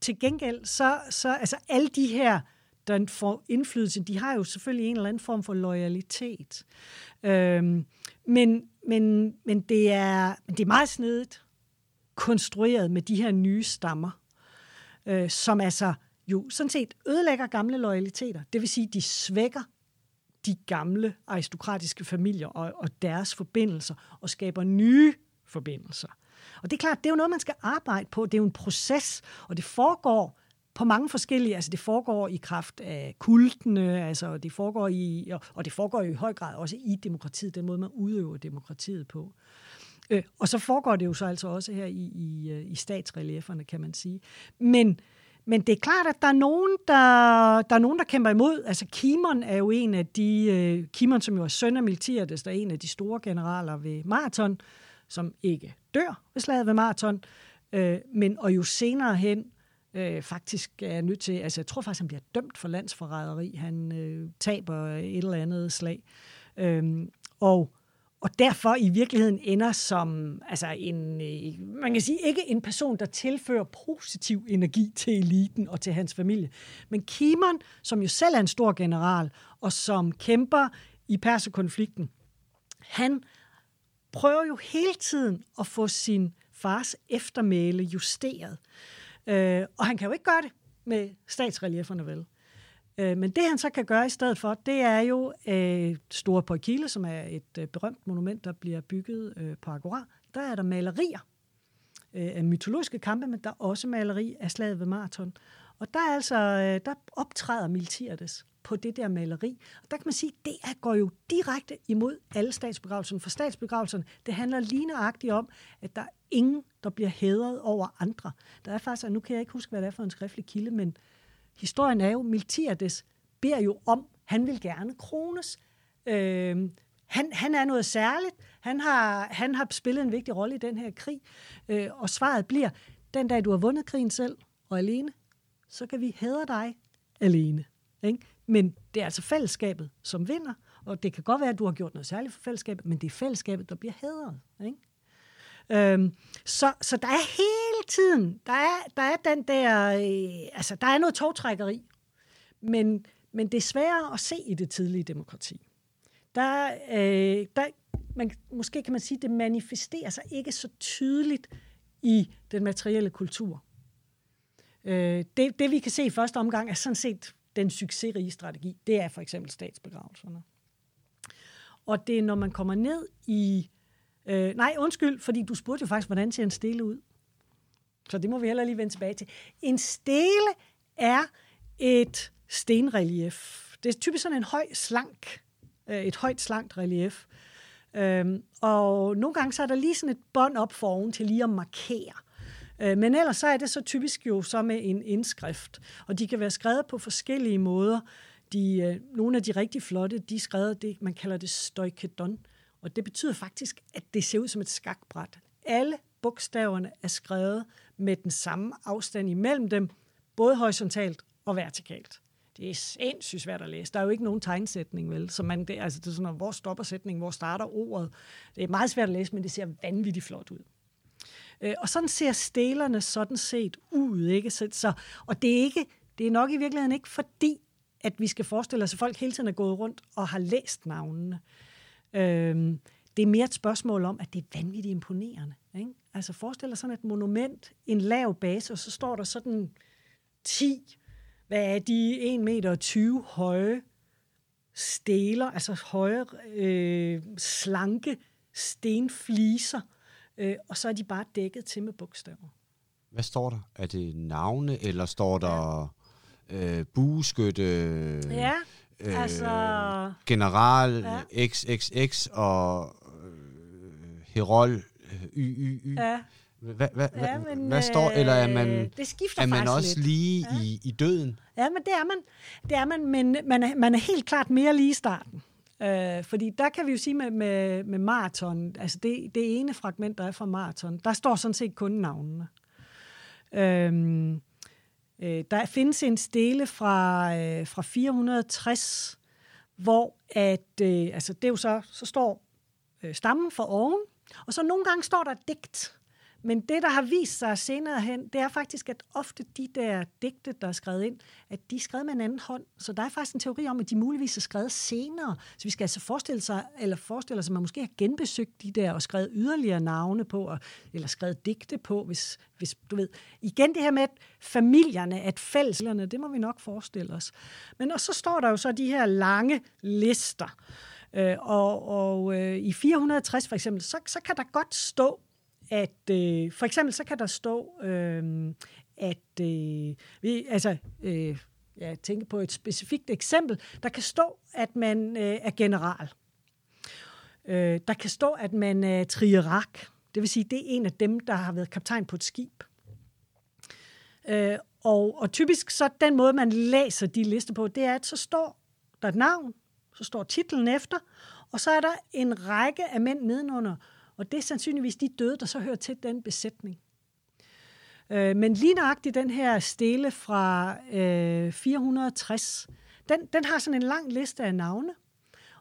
Speaker 2: til gengæld, så, så altså alle de her, der får indflydelse, de har jo selvfølgelig en eller anden form for loyalitet. Øhm, men, men, men det er, det er meget snedigt konstrueret med de her nye stammer, øh, som altså jo sådan set ødelægger gamle loyaliteter. Det vil sige, de svækker de gamle aristokratiske familier og, og deres forbindelser, og skaber nye forbindelser. Og det er klart, det er jo noget, man skal arbejde på. Det er jo en proces, og det foregår på mange forskellige, altså det foregår i kraft af kultene, altså det foregår i, og- og det foregår i høj grad også i demokratiet, den måde, man udøver demokratiet på. Øh, og så foregår det jo så altså også her i, i, øh, i statsrelieferne, kan man sige. Men, men det er klart, at der er nogen, der, der, er nogen, der kæmper imod. Altså Kimon er jo en af de, øh, Kimon som jo er søn af Miltiades, der er en af de store generaler ved Marathon, som ikke dør ved slaget ved Marathon, øh, men og jo senere hen øh, faktisk er nødt til, altså jeg tror faktisk, han bliver dømt for landsforræderi. Han øh, taber et eller andet slag. Øhm, og, og derfor i virkeligheden ender som altså en, øh, man kan sige, ikke en person, der tilfører positiv energi til eliten og til hans familie. Men Kimon, som jo selv er en stor general, og som kæmper i perserkonflikten, han prøver jo hele tiden at få sin fars eftermæle justeret. Øh, og han kan jo ikke gøre det med statsrelieferne vel. Øh, men det han så kan gøre i stedet for, det er jo øh, Store Poikile, som er et øh, berømt monument, der bliver bygget øh, på Agora. Der er der malerier øh, af mytologiske kampe, men der er også maleri af slaget ved Marathon. Og der, er altså, øh, der optræder Miltiades på det der maleri. Og der kan man sige, at det er, går jo direkte imod alle statsbegravelserne. For statsbegravelserne, det handler lige nøjagtigt om, at der er ingen, der bliver hædret over andre. Der er faktisk, og nu kan jeg ikke huske, hvad det er for en skriftlig kilde, men historien er jo, Miltiades beder jo om, han vil gerne krones. Øh, han, han er noget særligt. Han har, han har spillet en vigtig rolle i den her krig. Øh, og svaret bliver, den dag du har vundet krigen selv og alene, så kan vi hædre dig alene. Ikke? Men det er altså fællesskabet, som vinder, og det kan godt være, at du har gjort noget særligt for fællesskabet, men det er fællesskabet, der bliver hædret. Ikke? Øhm, så, så der er hele tiden, der er, der er den der, øh, altså der er noget togtrækkeri, men, men det er sværere at se i det tidlige demokrati. Der, øh, der man, måske kan man sige, det manifesterer sig ikke så tydeligt i den materielle kultur. Øh, det, det vi kan se i første omgang er sådan set den succesrige strategi. Det er for eksempel statsbegravelserne. Og det er, når man kommer ned i... Øh, nej, undskyld, fordi du spurgte jo faktisk, hvordan ser en stele ud? Så det må vi heller lige vende tilbage til. En stele er et stenrelief. Det er typisk sådan en høj, slank, øh, et højt, slankt relief. Øhm, og nogle gange så er der lige sådan et bånd op foroven til lige at markere. Øh, men ellers så er det så typisk jo så med en indskrift. Og de kan være skrevet på forskellige måder. de, øh, nogle af de rigtig flotte, de er skrevet, det, man kalder det stoikedon, og det betyder faktisk, at det ser ud som et skakbræt. Alle bogstaverne er skrevet med den samme afstand imellem dem, både horisontalt og vertikalt. Det er sindssygt svært at læse. Der er jo ikke nogen tegnsætning, vel? Så man, det, altså, det er sådan, hvor stopper sætningen, hvor starter ordet. Det er meget svært at læse, men det ser vanvittigt flot ud. Øh, og sådan ser stelerne sådan set ud, ikke? Så, så, og det er, ikke, det er nok i virkeligheden ikke fordi, at vi skal forestille os, at folk hele tiden er gået rundt og har læst navnene. Øhm, det er mere et spørgsmål om, at det er vanvittigt imponerende. Ikke? Altså forestil dig sådan et monument, en lav base, og så står der sådan 10, hvad er de, 1 meter 20 høje steler, altså høje, øh, slanke stenfliser, øh, og så er de bare dækket til med bogstaver.
Speaker 1: Hvad står der? Er det navne, eller står der ja. øh, bueskytte?
Speaker 2: Ja, øh, altså...
Speaker 1: General ja. XXX og øh, Herol YYY. Ja. Hvad, hvad, ja, men, hvad står, eller er man,
Speaker 2: øh, det skifter
Speaker 1: er man også
Speaker 2: lidt.
Speaker 1: lige ja. i, i døden?
Speaker 2: Ja, men det er man. Det er man, men man er, man er helt klart mere lige i starten. Øh, fordi der kan vi jo sige med, med, med maraton, altså det, det ene fragment, der er fra maraton, der står sådan set kun navnene. Øhm, øh, der findes en stele fra, øh, fra 460, hvor at, øh, altså det er jo så, så står øh, stammen for oven, og så nogle gange står der digt. Men det, der har vist sig senere hen, det er faktisk, at ofte de der digte, der er skrevet ind, at de er skrevet med en anden hånd. Så der er faktisk en teori om, at de muligvis er skrevet senere. Så vi skal altså forestille sig, eller forestille os, at man måske har genbesøgt de der og skrevet yderligere navne på, eller skrevet digte på, hvis, hvis du ved. Igen det her med, at familierne, at fælleserne, det må vi nok forestille os. Men og så står der jo så de her lange lister. Øh, og og øh, i 460 for eksempel, så, så kan der godt stå, at øh, for eksempel så kan der stå, øh, at øh, vi, altså, øh, jeg tænker på et specifikt eksempel, der kan stå, at man øh, er general. Øh, der kan stå, at man er trierak. Det vil sige, det er en af dem, der har været kaptajn på et skib. Øh, og, og typisk så den måde, man læser de lister på, det er, at så står der et navn, så står titlen efter, og så er der en række af mænd nedenunder, og det er sandsynligvis de døde, der så hører til den besætning. Øh, men lige nøjagtigt den her stele fra øh, 460, den, den har sådan en lang liste af navne.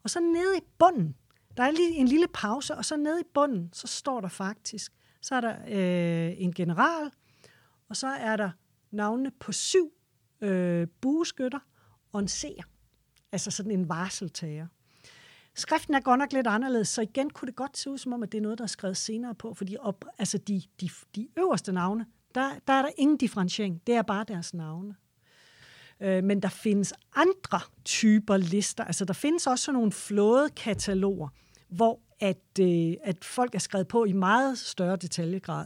Speaker 2: Og så nede i bunden, der er lige en lille pause, og så nede i bunden, så står der faktisk, så er der øh, en general, og så er der navnene på syv øh, bueskytter og en seer. Altså sådan en varseltager. Skriften er godt nok lidt anderledes, så igen kunne det godt se ud som om, at det er noget, der er skrevet senere på, fordi op, altså de, de, de øverste navne, der, der er der ingen differentiering. Det er bare deres navne. Øh, men der findes andre typer lister. Altså der findes også nogle flådekataloger, hvor at, øh, at folk er skrevet på i meget større detaljegrad.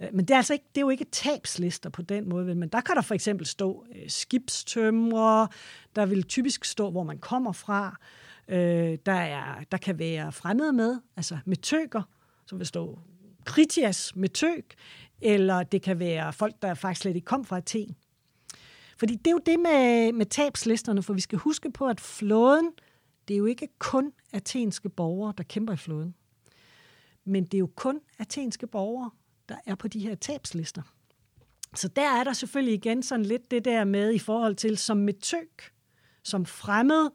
Speaker 2: Øh, men det er altså ikke, det er jo ikke tabslister på den måde, men der kan der for eksempel stå øh, skibstømre, der vil typisk stå, hvor man kommer fra. Øh, der, er, der kan være fremmede med, altså med tøger, som vil stå kritias med tøg, eller det kan være folk, der faktisk slet ikke kom fra Athen. Fordi det er jo det med, med tabslisterne, for vi skal huske på, at flåden, det er jo ikke kun athenske borgere, der kæmper i flåden. Men det er jo kun athenske borgere, der er på de her tabslister. Så der er der selvfølgelig igen sådan lidt det der med i forhold til, som med tøg, som fremmed,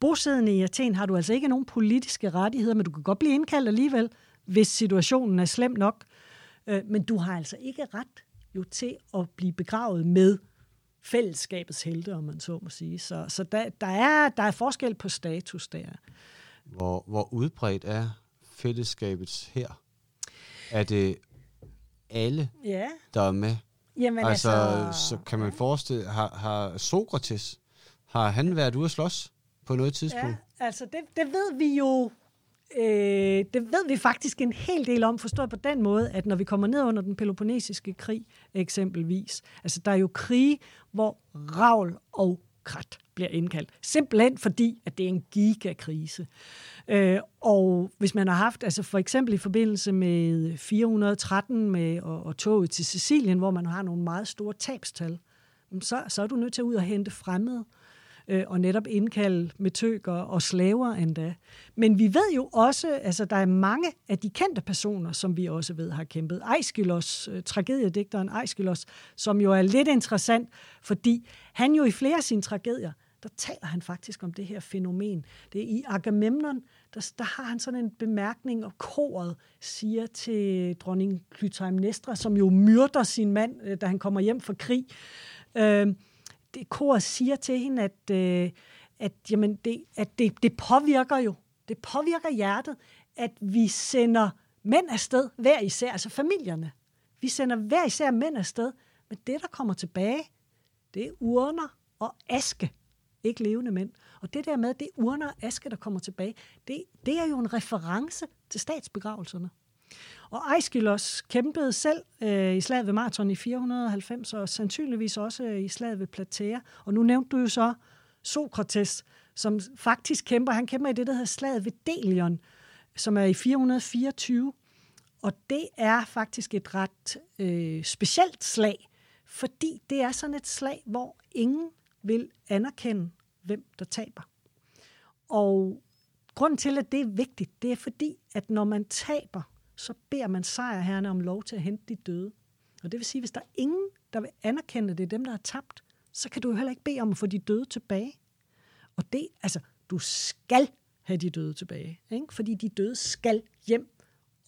Speaker 2: bosiddende i Athen, har du altså ikke nogen politiske rettigheder, men du kan godt blive indkaldt alligevel, hvis situationen er slem nok. Øh, men du har altså ikke ret jo til at blive begravet med fællesskabets helte, om man så må sige. Så, så der, der, er, der er forskel på status der.
Speaker 1: Hvor, hvor udbredt er fællesskabets her? Er det alle,
Speaker 2: ja.
Speaker 1: der er med?
Speaker 2: Jamen
Speaker 1: altså,
Speaker 2: altså,
Speaker 1: så kan man forestille, har, har Sokrates, har han været ude at slås på noget tidspunkt?
Speaker 2: Ja, altså det, det ved vi jo øh, det ved vi faktisk en hel del om, forstået på den måde, at når vi kommer ned under den Peloponnesiske krig eksempelvis, altså der er jo krige, hvor ravl og krat bliver indkaldt. Simpelthen fordi, at det er en gigakrise. Øh, og hvis man har haft, altså for eksempel i forbindelse med 413 med, og, og toget til Sicilien, hvor man har nogle meget store tabstal, så, så er du nødt til at ud og hente fremmede. øh, Øh, og netop indkalde metøger og slaver endda. Men vi ved jo også, altså der er mange af de kendte personer, som vi også ved har kæmpet. Aeschylus, øh, tragediedigteren Aeschylus, som jo er lidt interessant, fordi han jo i flere af sine tragedier, der taler han faktisk om det her fænomen. Det er i Agamemnon, der, der har han sådan en bemærkning, og koret siger til dronning Clytemnestra, som jo myrder sin mand, øh, da han kommer hjem fra krig. Øh, det, koret siger til hende, at, øh, at, jamen det, at det, det påvirker jo, det påvirker hjertet, at vi sender mænd afsted, hver især, altså familierne. Vi sender hver især mænd afsted, men det, der kommer tilbage, det er urner og aske ikke levende mænd. Og det der med, det urner og aske, der kommer tilbage, det, det er jo en reference til statsbegravelserne. Og Aeschylus kæmpede selv øh, i slaget ved Marathon i 490, og sandsynligvis også øh, i slaget ved Platea. Og nu nævnte du jo så Sokrates, som faktisk kæmper. Han kæmper i det, der hedder slaget ved Delion, som er i 424. Og det er faktisk et ret øh, specielt slag, fordi det er sådan et slag, hvor ingen vil anerkende, hvem der taber. Og grunden til, at det er vigtigt, det er fordi, at når man taber, så beder man sejrherrene om lov til at hente de døde. Og det vil sige, hvis der er ingen, der vil anerkende, at det er dem, der har tabt, så kan du heller ikke bede om at få de døde tilbage. Og det, altså, du skal have de døde tilbage. Ikke? Fordi de døde skal hjem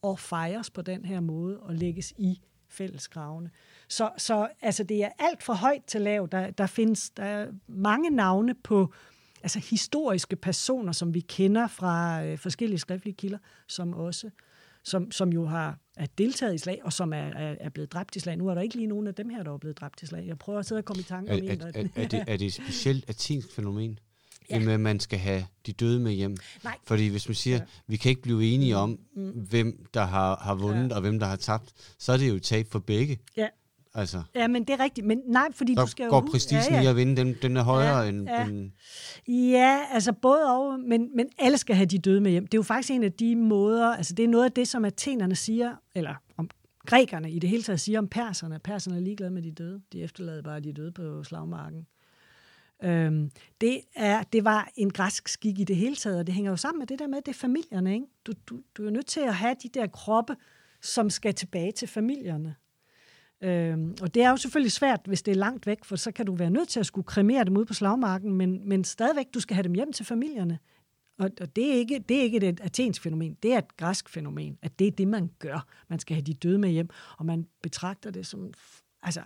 Speaker 2: og fejres på den her måde og lægges i fællesgravene. Så, så altså, det er alt for højt til lav. Der, der findes der er mange navne på altså, historiske personer, som vi kender fra øh, forskellige skriftlige kilder, som også som, som jo har er deltaget i slag, og som er, er, er blevet dræbt i slag. Nu er der ikke lige nogen af dem her, der er blevet dræbt i slag. Jeg prøver at sidde og komme i tanke om
Speaker 1: er,
Speaker 2: en.
Speaker 1: Er, er, er, det, er det et specielt atinsk fænomen? Ja. med, at man skal have de døde med hjem.
Speaker 2: Nej.
Speaker 1: Fordi hvis man siger, ja. vi kan ikke blive enige om, mm. hvem der har, har vundet ja. og hvem der har tabt, så er det jo tab for begge.
Speaker 2: Ja.
Speaker 1: Altså.
Speaker 2: Ja, men det er rigtigt. Men nej, fordi
Speaker 1: så
Speaker 2: du skal
Speaker 1: går
Speaker 2: jo...
Speaker 1: prestigen ja, ja. i at vinde, den, den er højere ja, end,
Speaker 2: ja.
Speaker 1: end...
Speaker 2: Ja, altså både og, men, men alle skal have de døde med hjem. Det er jo faktisk en af de måder, altså det er noget af det, som athenerne siger, eller om grækerne i det hele taget siger om perserne. Perserne er ligeglade med de døde. De efterlader bare de døde på slagmarken. Øhm, det, er, det var en græsk skik i det hele taget, og det hænger jo sammen med det der med, det er familierne. Ikke? Du, du, du er nødt til at have de der kroppe, som skal tilbage til familierne. Øhm, og det er jo selvfølgelig svært, hvis det er langt væk, for så kan du være nødt til at skulle kremere dem ud på slagmarken, men, men stadigvæk, du skal have dem hjem til familierne. Og, og det, er ikke, det er ikke et athensk fænomen, det er et græsk fænomen, at det er det, man gør. Man skal have de døde med hjem, og man betragter det som... Altså,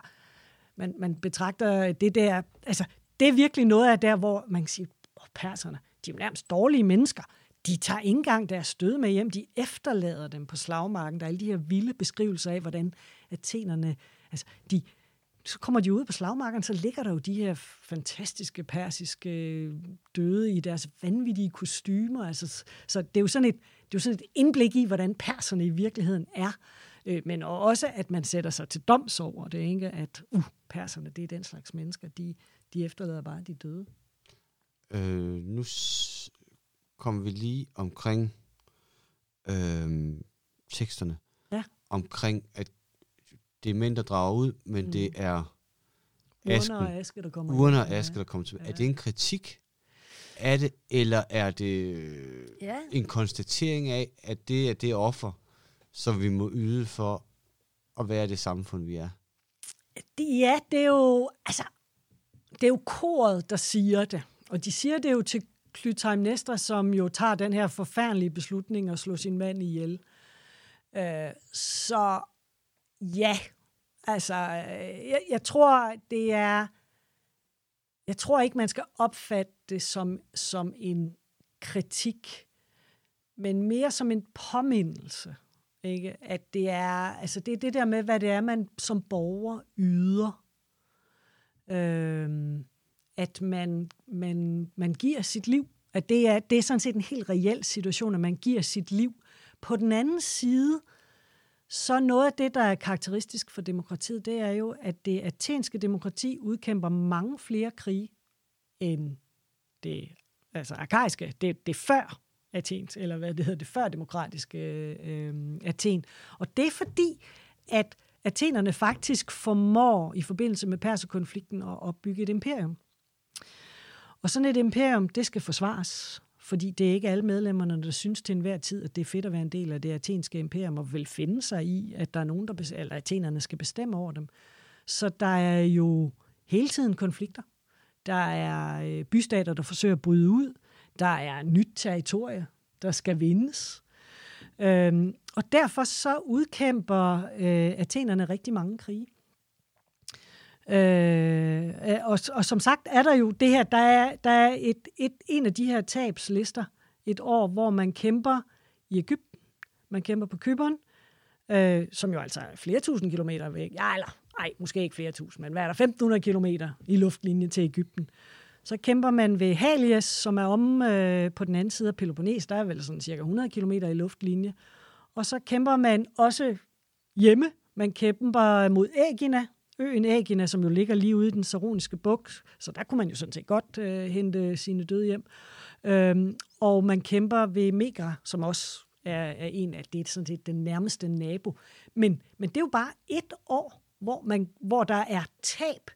Speaker 2: man, man betragter det der... Altså, det er virkelig noget af der, hvor man kan sige, oh, perserne, de er jo nærmest dårlige mennesker. De tager ikke engang deres døde med hjem, de efterlader dem på slagmarken. Der er alle de her vilde beskrivelser af, hvordan athenerne, altså de, så kommer de ud på slagmarken, så ligger der jo de her fantastiske persiske døde i deres vanvittige kostymer. Altså, så det er jo sådan et, det er jo sådan et indblik i, hvordan perserne i virkeligheden er. Øh, men også, at man sætter sig til doms over det, ikke? at uh, perserne, det er den slags mennesker, de, de efterlader bare de døde.
Speaker 1: Øh, nu kommer vi lige omkring øh, teksterne.
Speaker 2: Ja.
Speaker 1: Omkring, at det er mænd, der drager ud, men mm. det er asken,
Speaker 2: Urner og aske, der kommer
Speaker 1: urner og aske, der kommer tilbage.
Speaker 2: Ja.
Speaker 1: Er det en kritik af det, eller er det
Speaker 2: Ja.
Speaker 1: en konstatering af, at det er det offer, som vi må yde for at være det samfund, vi er?
Speaker 2: Ja, det er jo, altså, det er jo koret, der siger det. Og de siger det jo til Clytemnestra, som jo tager den her forfærdelige beslutning at slå sin mand ihjel. Øh, så ja, altså, øh, jeg, jeg tror, det er... Jeg tror ikke, man skal opfatte det som, som en kritik, men mere som en påmindelse. Ikke? At det er, altså det er det der med, hvad det er, man som borger yder. Øhm, at man, man, man giver sit liv. At det er, det er sådan set en helt reel situation, at man giver sit liv. På den anden side, så noget af det, der er karakteristisk for demokratiet, det er jo, at det athenske demokrati udkæmper mange flere krige end det altså arkaiske, det, det før Athens, eller hvad det hedder, det før demokratiske øh, øh, Athen. Og det er fordi, at athenerne faktisk formår i forbindelse med perserkonflikten at opbygge et imperium. Og sådan et imperium, det skal forsvares, fordi det er ikke alle medlemmerne, der synes til enhver tid, at det er fedt at være en del af det athenske imperium, og vil finde sig i, at der er nogen, der eller athenerne skal bestemme over dem. Så der er jo hele tiden konflikter. Der er øh, bystater, der forsøger at bryde ud. Der er nyt territorie, der skal vindes. Øhm, og derfor så udkæmper øh, athenerne rigtig mange krige. Øh, øh, og, og som sagt er der jo det her, der er, der er et, et, en af de her tabslister, et år, hvor man kæmper i Ægypten, man kæmper på Kyberen, øh, som jo altså er flere tusind kilometer væk. Ja, eller ej, måske ikke flere tusind, men hvad er der, 1500 kilometer i luftlinje til Ægypten. Så kæmper man ved Halias, som er om øh, på den anden side af Peloponnes, der er vel sådan cirka 100 km i luftlinje. Og så kæmper man også hjemme. Man kæmper mod Ægina, øen Ægina, som jo ligger lige ude i den saroniske bugt, så der kunne man jo sådan set godt øh, hente sine døde hjem. Øhm, og man kæmper ved Megra, som også er, er en af det er sådan set den nærmeste nabo. Men, men det er jo bare et år, hvor, man, hvor der er tab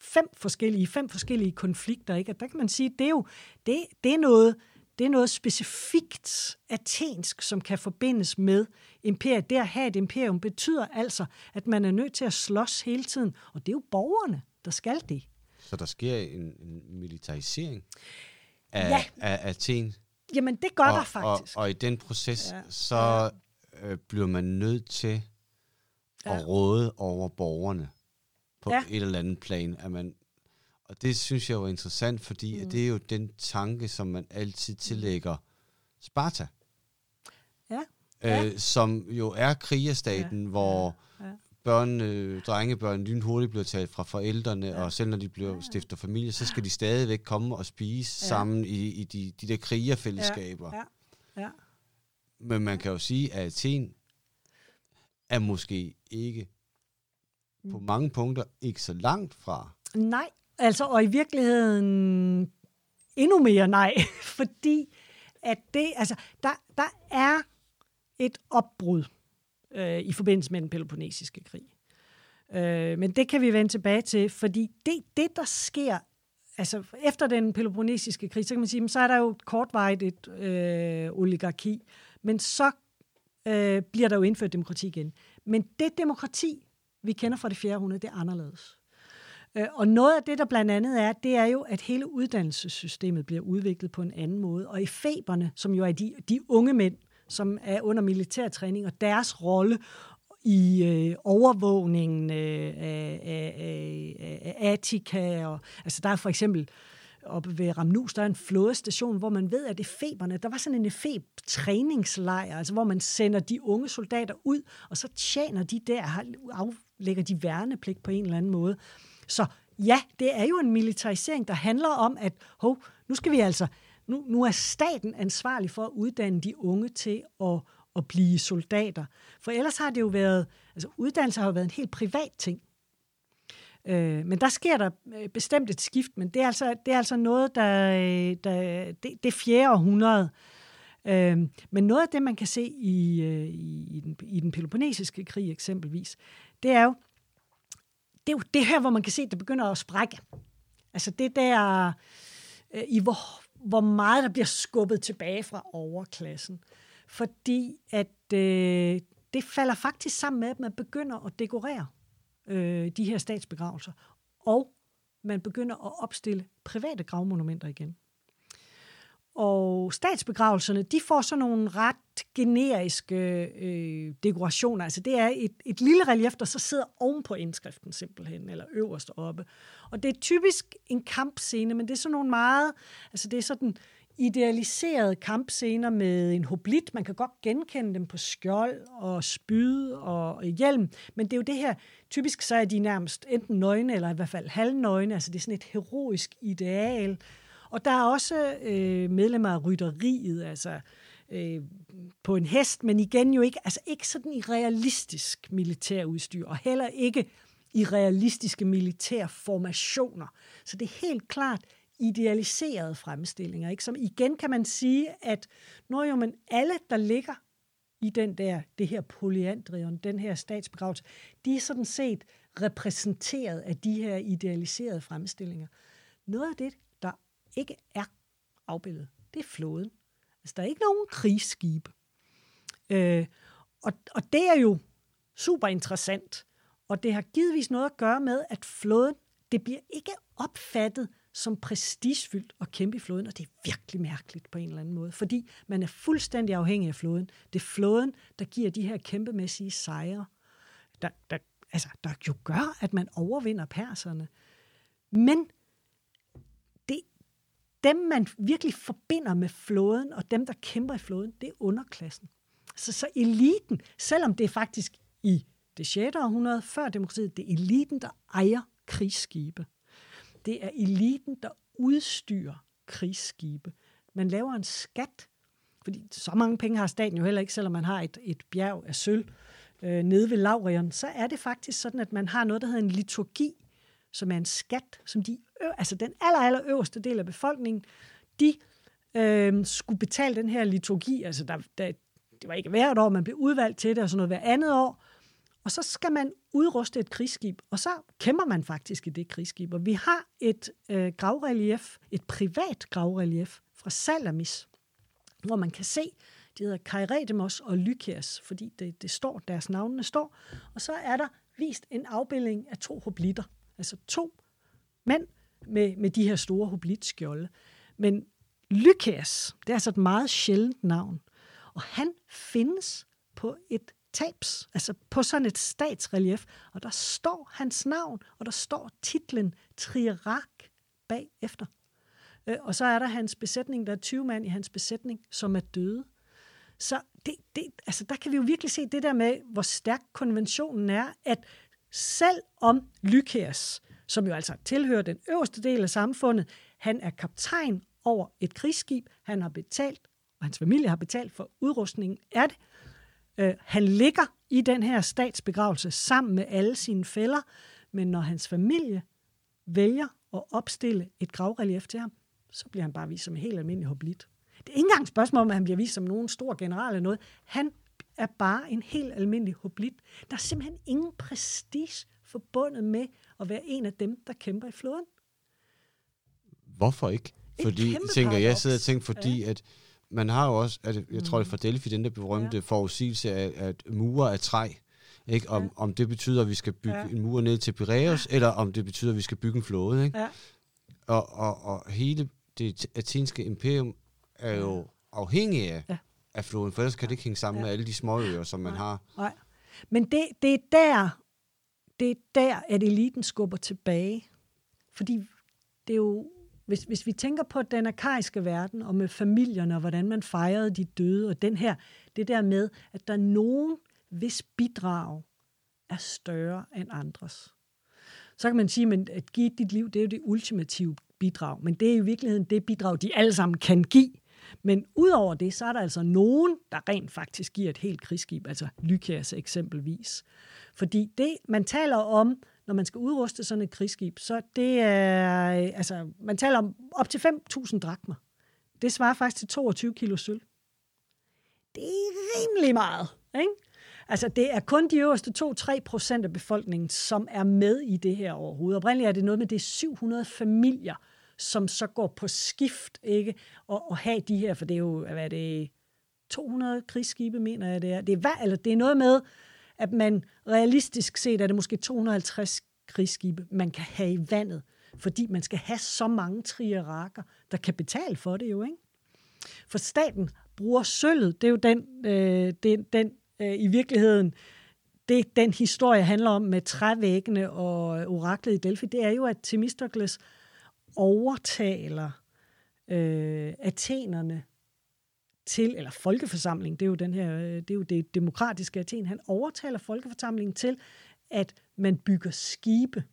Speaker 2: fem forskellige, fem forskellige konflikter, ikke? Og der kan man sige, det er jo det, det er noget, det er noget specifikt athensk, som kan forbindes med imperiet. Det at have et imperium betyder altså, at man er nødt til at slås hele tiden, og det er jo borgerne, der skal det.
Speaker 1: Så der sker en, en militarisering af, ja. af Athen?
Speaker 2: Jamen, det gør og, der faktisk.
Speaker 1: Og, og i den proces, ja. så øh, bliver man nødt til ja. at råde over borgerne på ja. et eller andet plan. At man, og det synes jeg var interessant, fordi mm. at det er jo den tanke, som man altid tillægger Sparta.
Speaker 2: Ja.
Speaker 1: Øh, som jo er krigerstaten, ja. hvor ja. Ja. børn, øh, drengebørn lynhurtigt bliver taget fra forældrene, ja. og selv når de bliver stifter familie, så skal de stadigvæk komme og spise ja. sammen i, i de, de der krigerfællesskaber.
Speaker 2: Ja. Ja. Ja.
Speaker 1: Men man kan jo sige, at Athen er måske ikke på mm. mange punkter ikke så langt fra.
Speaker 2: Nej, altså og i virkeligheden endnu mere nej, [laughs] fordi at det, altså, der, der er et opbrud øh, i forbindelse med den peloponnesiske krig. Øh, men det kan vi vende tilbage til, fordi det, det der sker, altså efter den peloponnesiske krig, så kan man sige, så er der jo kortvarigt et øh, oligarki, men så øh, bliver der jo indført demokrati igen. Men det demokrati, vi kender fra det fjerde århundrede, det er anderledes. Øh, og noget af det, der blandt andet er, det er jo, at hele uddannelsessystemet bliver udviklet på en anden måde. Og i feberne, som jo er de, de unge mænd, som er under militærtræning, og deres rolle i øh, overvågningen øh, af, af, af, af Attica. Og, altså der er for eksempel oppe ved Ramnus, der er en flådestation, hvor man ved, at efeberne, der var sådan en efeb-træningslejr, altså hvor man sender de unge soldater ud, og så tjener de der, aflægger de værnepligt på en eller anden måde. Så ja, det er jo en militarisering, der handler om, at hov, nu skal vi altså, nu, nu er staten ansvarlig for at uddanne de unge til at, at blive soldater. For ellers har det jo været, altså uddannelse har jo været en helt privat ting. Øh, men der sker der øh, bestemt et skift, men det er altså, det er altså noget, der, øh, der det, det fjerde århundrede. Øh, men noget af det, man kan se i, øh, i, i, den, i den peloponnesiske krig eksempelvis, det er jo, det er jo det her, hvor man kan se, at det begynder at sprække. Altså det der, øh, i hvor, hvor meget der bliver skubbet tilbage fra overklassen. Fordi at øh, det falder faktisk sammen med, at man begynder at dekorere øh, de her statsbegravelser. Og man begynder at opstille private gravmonumenter igen. Og statsbegravelserne, de får sådan nogle ret generiske øh, dekorationer. Altså det er et, et lille relief, der så sidder oven på indskriften simpelthen, eller øverst oppe. Og det er typisk en kampscene, men det er sådan nogle meget, altså det er sådan idealiserede kampscener med en hoblit. Man kan godt genkende dem på skjold og spyd og hjelm, men det er jo det her, typisk så er de nærmest enten nøgne, eller i hvert fald halvnøgne, altså det er sådan et heroisk ideal. Og der er også øh, medlemmer af rytteriet, altså øh, på en hest, men igen jo ikke, altså ikke sådan i realistisk militærudstyr, og heller ikke i realistiske militærformationer. Så det er helt klart idealiserede fremstillinger. Ikke? Som igen kan man sige, at når jo, men alle, der ligger i den der, det her polyandrion, den her statsbegravelse, de er sådan set repræsenteret af de her idealiserede fremstillinger. Noget af det, ikke er afbildet, det er flåden. Altså, der er ikke nogen krigsskibe. Øh, og, og det er jo super interessant. Og det har givetvis noget at gøre med, at flåden, det bliver ikke opfattet som prestigefyldt at kæmpe i floden, og det er virkelig mærkeligt på en eller anden måde, fordi man er fuldstændig afhængig af floden. Det er floden, der giver de her kæmpemæssige sejre, der, der, altså, der jo gør, at man overvinder perserne. Men dem, man virkelig forbinder med floden, og dem, der kæmper i floden, det er underklassen. Så, så eliten, selvom det er faktisk i det 6. århundrede før demokratiet, det er eliten, der ejer krigsskibe. Det er eliten, der udstyrer krigsskibe. Man laver en skat, fordi så mange penge har staten jo heller ikke, selvom man har et, et bjerg af sølv øh, nede ved Laurion, så er det faktisk sådan, at man har noget, der hedder en liturgi, som er en skat, som de, altså den aller, aller øverste del af befolkningen, de øh, skulle betale den her liturgi. Altså der, der, det var ikke hvert år, man blev udvalgt til det, og sådan noget hver andet år. Og så skal man udruste et krigsskib, og så kæmper man faktisk i det krigsskib. Og vi har et øh, gravrelief, et privat gravrelief fra Salamis, hvor man kan se, de hedder Kairedemos og Lykias, fordi det, det står, deres navnene står. Og så er der vist en afbildning af to hoblitter, altså to mænd med, med de her store hoblitskjolde. Men Lykas, det er altså et meget sjældent navn, og han findes på et tabs, altså på sådan et statsrelief, og der står hans navn, og der står titlen Triarak bagefter. Øh, og så er der hans besætning, der er 20 mand i hans besætning, som er døde. Så det, det, altså der kan vi jo virkelig se det der med, hvor stærk konventionen er, at selv om Lykaeus, som jo altså tilhører den øverste del af samfundet, han er kaptajn over et krigsskib, han har betalt, og hans familie har betalt for udrustningen af det, Øh, han ligger i den her statsbegravelse sammen med alle sine fælder, men når hans familie vælger at opstille et gravrelief til ham, så bliver han bare vist som en helt almindelig hoblit. Det er ikke engang et spørgsmål om, at han bliver vist som nogen stor general eller noget. Han er bare en helt almindelig hoblit. Der er simpelthen ingen prestige forbundet med at være en af dem, der kæmper i floden.
Speaker 1: Hvorfor ikke? Fordi, tænker jeg sidder og tænker, fordi ja. at man har jo også, at jeg tror, det er fra mm. Delphi, den der berømte ja. forudsigelse af, at mure af træ, ikke? Om, ja. om det betyder, at vi skal bygge ja. en mur ned til Piraeus, ja. eller om det betyder, at vi skal bygge en flåde. Ikke? Ja. Og, og, og hele det atenske imperium er jo ja. afhængig af, ja. Af floden, for ellers kan det ikke hænge sammen ja. med alle de små øer, som man Nej. har.
Speaker 2: Nej. Men det, det er der, det er der, at eliten skubber tilbage. Fordi det er jo hvis, hvis vi tænker på den arkaiske verden, og med familierne, og hvordan man fejrede de døde, og den her, det der med, at der er nogen, hvis bidrag er større end andres. Så kan man sige, at at give dit liv, det er jo det ultimative bidrag, men det er i virkeligheden det bidrag, de alle sammen kan give. Men udover det, så er der altså nogen, der rent faktisk giver et helt krigsskib, altså Lykias eksempelvis. Fordi det, man taler om, når man skal udruste sådan et krigsskib, så det er, altså, man taler om op til 5.000 drakmer. Det svarer faktisk til 22 kilo sølv. Det er rimelig meget, ikke? Altså, det er kun de øverste 2-3 procent af befolkningen, som er med i det her overhovedet. Oprindeligt er det noget med, det 700 familier, som så går på skift, ikke? Og, og have de her, for det er jo, hvad er det, 200 krigsskibe, mener jeg det er. Det er, eller det er noget med, at man realistisk set er det måske 250 krigsskibe, man kan have i vandet, fordi man skal have så mange trierakker, der kan betale for det jo, ikke? For staten bruger sølvet, det er jo den, øh, den, den øh, i virkeligheden, det den historie handler om med trævæggene og øh, oraklet i Delphi, det er jo, at Themistocles overtaler øh, athenerne til, eller folkeforsamling, det er jo den her, øh, det er jo det demokratiske Athen, han overtaler folkeforsamlingen til, at man bygger skibe.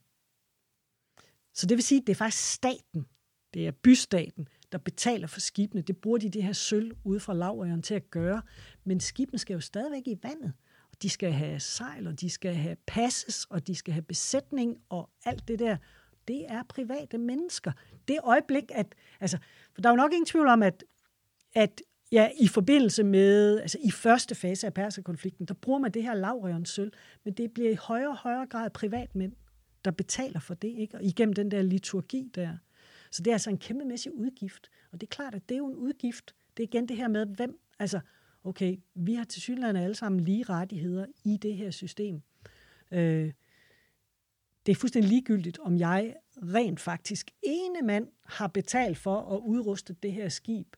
Speaker 2: Så det vil sige, at det er faktisk staten, det er bystaten, der betaler for skibene. Det bruger de det her sølv ude fra lavøren til at gøre. Men skibene skal jo stadigvæk i vandet. Og de skal have sejl, og de skal have passes, og de skal have besætning, og alt det der. Det er private mennesker. Det øjeblik, at... Altså, for der er jo nok ingen tvivl om, at, at Ja, i forbindelse med, altså i første fase af perserkonflikten, der bruger man det her lavrørens sølv, men det bliver i højere og højere grad privatmænd, der betaler for det, ikke? Og igennem den der liturgi der. Så det er altså en kæmpemæssig udgift. Og det er klart, at det er jo en udgift. Det er igen det her med, hvem, altså, okay, vi har til synligheden alle sammen lige rettigheder i det her system. Øh, det er fuldstændig ligegyldigt, om jeg rent faktisk ene mand har betalt for at udruste det her skib,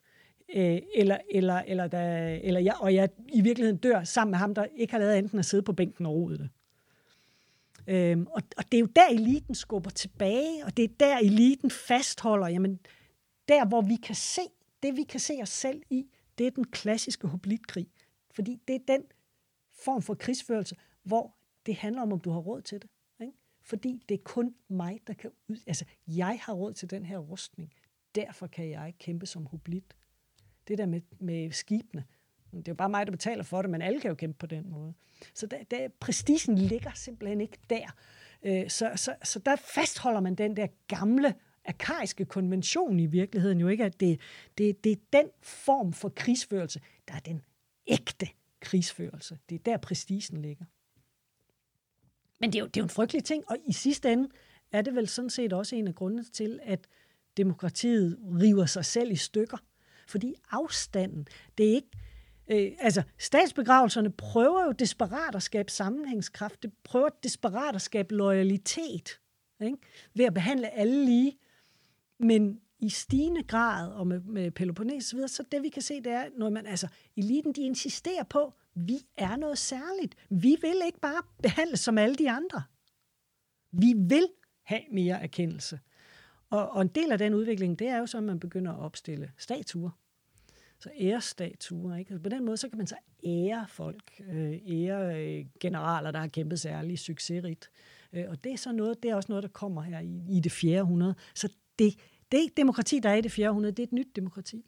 Speaker 2: øh, eller, eller, eller, der, eller jeg, og jeg i virkeligheden dør sammen med ham, der ikke har lavet enten at sidde på bænken og rode det. Øhm, og, og det er jo der, eliten skubber tilbage, og det er der, eliten fastholder, jamen, der hvor vi kan se, det vi kan se os selv i, det er den klassiske hoplitkrig. Fordi det er den form for krigsførelse, hvor det handler om, om du har råd til det. Fordi det er kun mig, der kan ud... Altså, jeg har råd til den her rustning. Derfor kan jeg kæmpe som hoblit. Det der med, med skibene, det er jo bare mig, der betaler for det, men alle kan jo kæmpe på den måde. Så der, der, prestigen ligger simpelthen ikke der. Øh, så, så, så der fastholder man den der gamle arkaiske konvention i virkeligheden jo ikke, at det, det, det er den form for krigsførelse, der er den ægte krigsførelse. Det er der prestigen ligger. Men det er, jo, det er jo en frygtelig ting, og i sidste ende er det vel sådan set også en af grundene til, at demokratiet river sig selv i stykker. Fordi afstanden, det er ikke, Øh, altså, statsbegravelserne prøver jo desperat at skabe sammenhængskraft. Det prøver desperat at skabe loyalitet ikke? ved at behandle alle lige. Men i stigende grad, og med, med Peloponnes så så det vi kan se, det er, når man, altså, eliten, de insisterer på, vi er noget særligt. Vi vil ikke bare behandles som alle de andre. Vi vil have mere erkendelse. Og, og en del af den udvikling, det er jo så, at man begynder at opstille statuer så ærestatuer. Ikke? Altså på den måde, så kan man så ære folk, øh, ære øh, generaler, der har kæmpet særligt succesrigt. Øh, og det er så noget, det er også noget, der kommer her i, i det fjerde århundrede. Så det, det demokrati, der er i det fjerde århundrede, det er et nyt demokrati.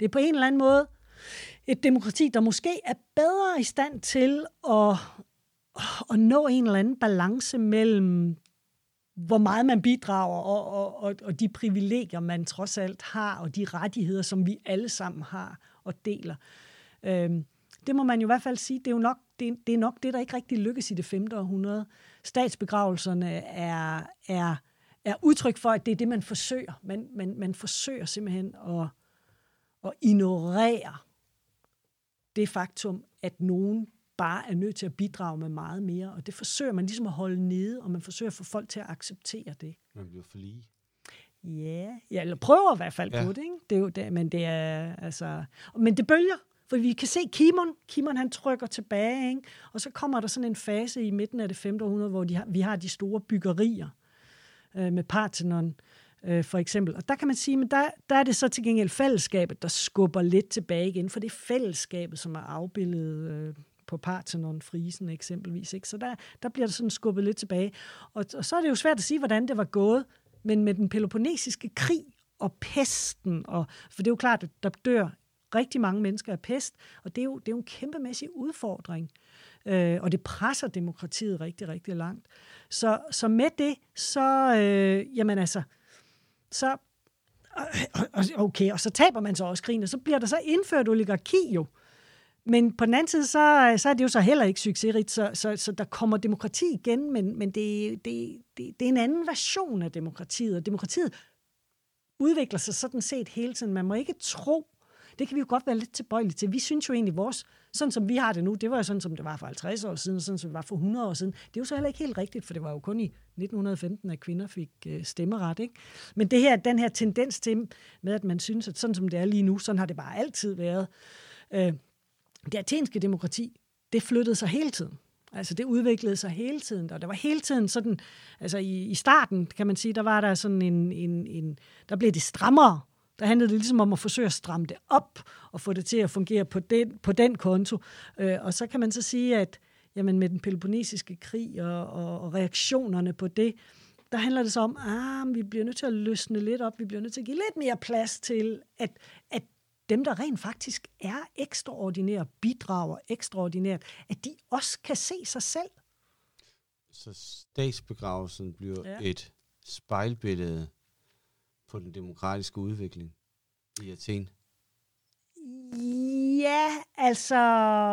Speaker 2: Det er på en eller anden måde et demokrati, der måske er bedre i stand til at, at nå en eller anden balance mellem hvor meget man bidrager, og, og, og, og de privilegier, man trods alt har, og de rettigheder, som vi alle sammen har og deler. Øhm, det må man jo i hvert fald sige, det er jo nok det, det, er nok det der ikke rigtig lykkes i det 5. århundrede. Statsbegravelserne er, er, er udtryk for, at det er det, man forsøger. Man, man, man forsøger simpelthen at, at ignorere det faktum, at nogen bare er nødt til at bidrage med meget mere. Og det forsøger man ligesom at holde nede, og man forsøger at få folk til at acceptere det.
Speaker 1: Man bliver for lige.
Speaker 2: Ja, ja eller prøver i hvert fald ja. på det. Ikke? det er jo det, men det er altså... Men det bølger, for vi kan se Kimon. Kimon han trykker tilbage, ikke? og så kommer der sådan en fase i midten af det 5. århundrede, hvor de har, vi har de store byggerier øh, med Parthenon øh, øh, for eksempel. Og der kan man sige, men der, der er det så til gengæld fællesskabet, der skubber lidt tilbage igen, for det er fællesskabet, som er afbildet øh, på Parthenon, Frisen eksempelvis. Ikke? Så der, der bliver det sådan skubbet lidt tilbage. Og, og så er det jo svært at sige, hvordan det var gået, men med den peloponnesiske krig og pesten, og, for det er jo klart, at der dør rigtig mange mennesker af pest, og det er jo, det er jo en kæmpemæssig udfordring. Øh, og det presser demokratiet rigtig, rigtig langt. Så, så med det, så, øh, jamen altså, så, okay, og så taber man så også krigen, og så bliver der så indført oligarki jo. Men på den anden side, så, så er det jo så heller ikke succesrigt, så, så, så der kommer demokrati igen, men, men det, det, det, det er en anden version af demokratiet, og demokratiet udvikler sig sådan set hele tiden. Man må ikke tro, det kan vi jo godt være lidt tilbøjelige til. Vi synes jo egentlig, vores, sådan som vi har det nu, det var jo sådan, som det var for 50 år siden, sådan som det var for 100 år siden. Det er jo så heller ikke helt rigtigt, for det var jo kun i 1915, at kvinder fik øh, stemmeret. Ikke? Men det her, den her tendens til, med at man synes, at sådan som det er lige nu, sådan har det bare altid været. Øh, det athenske demokrati, det flyttede sig hele tiden. Altså det udviklede sig hele tiden, og der var hele tiden sådan, altså i, i starten kan man sige, der var der sådan en, en, en der blev det strammere. Der handlede det ligesom om at forsøge at stramme det op og få det til at fungere på den, på den konto. Øh, og så kan man så sige, at jamen med den peloponnesiske krig og, og, og reaktionerne på det, der handler det så om, at ah, vi bliver nødt til at løsne lidt op, vi bliver nødt til at give lidt mere plads til, at, at dem, der rent faktisk er ekstraordinære, bidrager ekstraordinært, at de også kan se sig selv.
Speaker 1: Så statsbegravelsen bliver ja. et spejlbillede på den demokratiske udvikling i Athen?
Speaker 2: Ja, altså,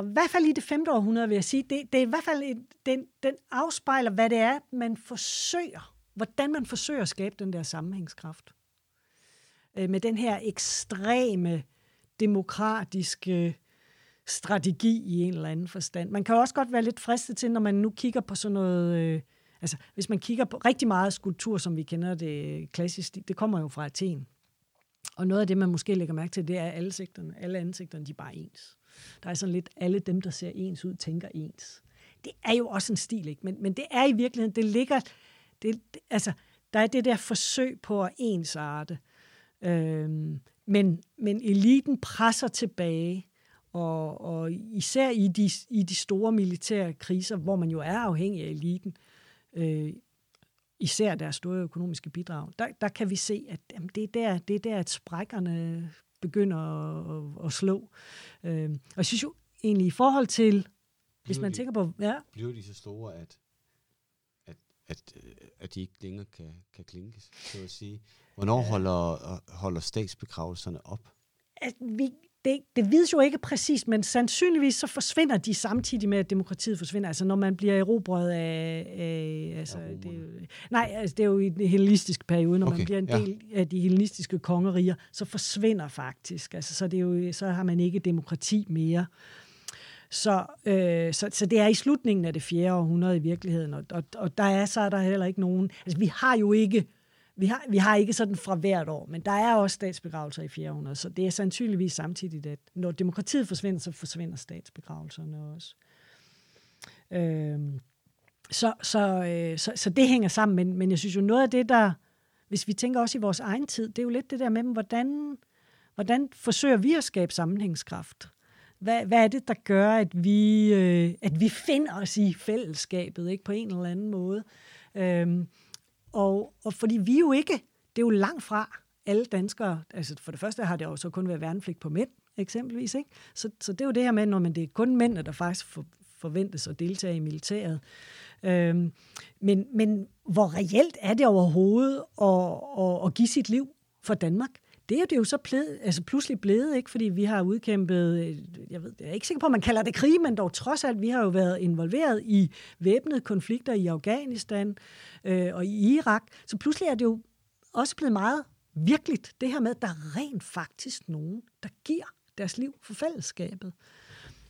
Speaker 2: i hvert fald i det femte århundrede, vil jeg sige. Det, det er i hvert fald, et, den, den afspejler, hvad det er, man forsøger, hvordan man forsøger at skabe den der sammenhængskraft. øh, med den her ekstreme demokratiske strategi i en eller anden forstand. Man kan også godt være lidt fristet til, når man nu kigger på sådan noget... Øh, altså, hvis man kigger på rigtig meget skulptur, som vi kender det klassisk, det kommer jo fra Athen. Og noget af det, man måske lægger mærke til, det er, at alle, sigterne, alle ansigterne, de er bare ens. Der er sådan lidt, alle dem, der ser ens ud, tænker ens. Det er jo også en stil, ikke? Men, men det er i virkeligheden, det ligger... Det, altså, der er det der forsøg på at ensarte. Øhm, men, men eliten presser tilbage, og, og især i de, i de store militære kriser, hvor man jo er afhængig af eliten, øh, især deres store økonomiske bidrag, der, der kan vi se, at jamen, det, er der, det er der, at sprækkerne begynder at, at, at slå. Øh, og jeg synes jo egentlig i forhold til, hvis man de, tænker på... Ja,
Speaker 1: bliver de så store, at, at, at, at de ikke længere kan, kan klinkes, så at sige? Hvornår holder, holder statsbegravelserne op?
Speaker 2: At vi, det, det vides jo ikke præcist, men sandsynligvis så forsvinder de samtidig med, at demokratiet forsvinder. Altså når man bliver erobret af... af altså, ja, det, nej, altså, det er jo i den hellenistiske periode. Når okay, man bliver en del ja. af de hellenistiske kongeriger, så forsvinder faktisk. Altså, så, det er jo, så har man ikke demokrati mere. Så, øh, så, så det er i slutningen af det fjerde århundrede i virkeligheden, og, og, og der er så er der heller ikke nogen... Altså, vi har jo ikke vi har, vi har ikke sådan fra hvert år, men der er også statsbegravelser i 400, så det er sandsynligvis samtidig, at når demokratiet forsvinder, så forsvinder statsbegravelserne også. Øhm, så, så, øh, så, så det hænger sammen, men, men jeg synes jo noget af det, der, hvis vi tænker også i vores egen tid, det er jo lidt det der med, hvordan, hvordan forsøger vi at skabe sammenhængskraft? Hvad, hvad er det, der gør, at vi, øh, at vi finder os i fællesskabet ikke på en eller anden måde? Øhm, og, og fordi vi jo ikke, det er jo langt fra alle danskere, altså for det første har det jo så kun været værnepligt på mænd, eksempelvis, ikke? Så, så det er jo det her med, når man det er kun mænd, der faktisk for, forventes at deltage i militæret. Øhm, men, men hvor reelt er det overhovedet at, at, at give sit liv for Danmark? Det er det jo så blevet, altså pludselig blevet, ikke? fordi vi har udkæmpet, øh, jeg, ved, jeg er ikke sikker på, at man kalder det krig, men dog trods alt, vi har jo været involveret i væbnede konflikter i Afghanistan øh, og i Irak, så pludselig er det jo også blevet meget virkeligt, det her med, at der er rent faktisk nogen, der giver deres liv for fællesskabet.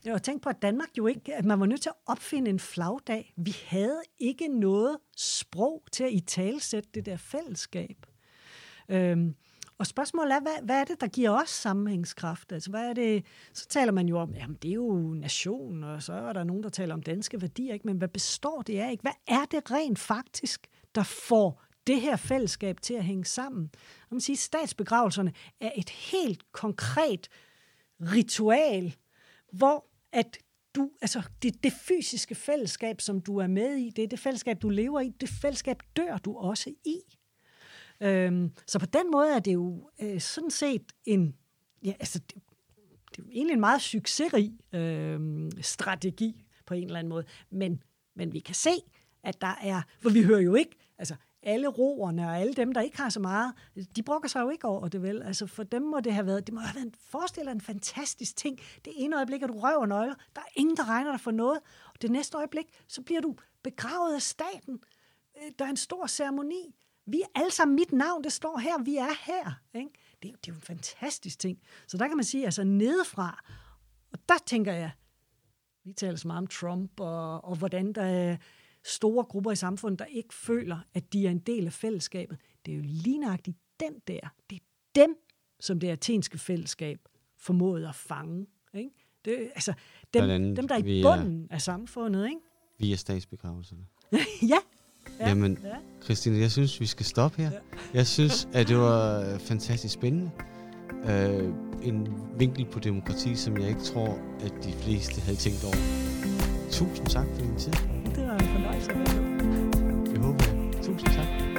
Speaker 2: Jeg tænk på, at Danmark jo ikke, at man var nødt til at opfinde en flagdag. Vi havde ikke noget sprog til at i talsætte det der fællesskab. Øhm, og spørgsmålet er, hvad, hvad er det, der giver os sammenhængskraft? Altså, hvad er det? Så taler man jo om, jamen det er jo nation, og så er der nogen, der taler om danske værdier, ikke? men hvad består det af? Ikke? Hvad er det rent faktisk, der får det her fællesskab til at hænge sammen? Man siger, statsbegravelserne er et helt konkret ritual, hvor at du, altså det, det fysiske fællesskab, som du er med i, det er det fællesskab, du lever i, det fællesskab dør du også i. Øhm, så på den måde er det jo øh, sådan set en, ja, altså, det, det er jo egentlig en meget succesrig øh, strategi på en eller anden måde. Men, men vi kan se, at der er, for vi hører jo ikke, altså alle roerne og alle dem, der ikke har så meget, de brokker sig jo ikke over det, vel? Altså for dem må det have været, det må have været, forestil en fantastisk ting. Det ene øjeblik er du røv og nøgler, der er ingen, der regner dig for noget. Og det næste øjeblik, så bliver du begravet af staten. Øh, der er en stor ceremoni. Vi er alle sammen mit navn, det står her, vi er her. Ikke? Det, er, det er jo en fantastisk ting. Så der kan man sige, altså nedefra, og der tænker jeg, vi taler så meget om Trump, og, og hvordan der er store grupper i samfundet, der ikke føler, at de er en del af fællesskabet. Det er jo lige nøjagtigt den der. Det er dem, som det athenske fællesskab formåede at fange. Ikke? Det, altså, dem, dem, der er i bunden af samfundet. Ikke?
Speaker 1: Via statsbegravelserne. [laughs]
Speaker 2: ja,
Speaker 1: Ja. Jamen, ja. Christine, jeg synes, vi skal stoppe her. Ja. Jeg synes, at det var fantastisk spændende. Uh, en vinkel på demokrati, som jeg ikke tror, at de fleste havde tænkt over. Tusind tak for din tid.
Speaker 2: Det var en fornøjelse.
Speaker 1: Jeg håber, Tusind tak.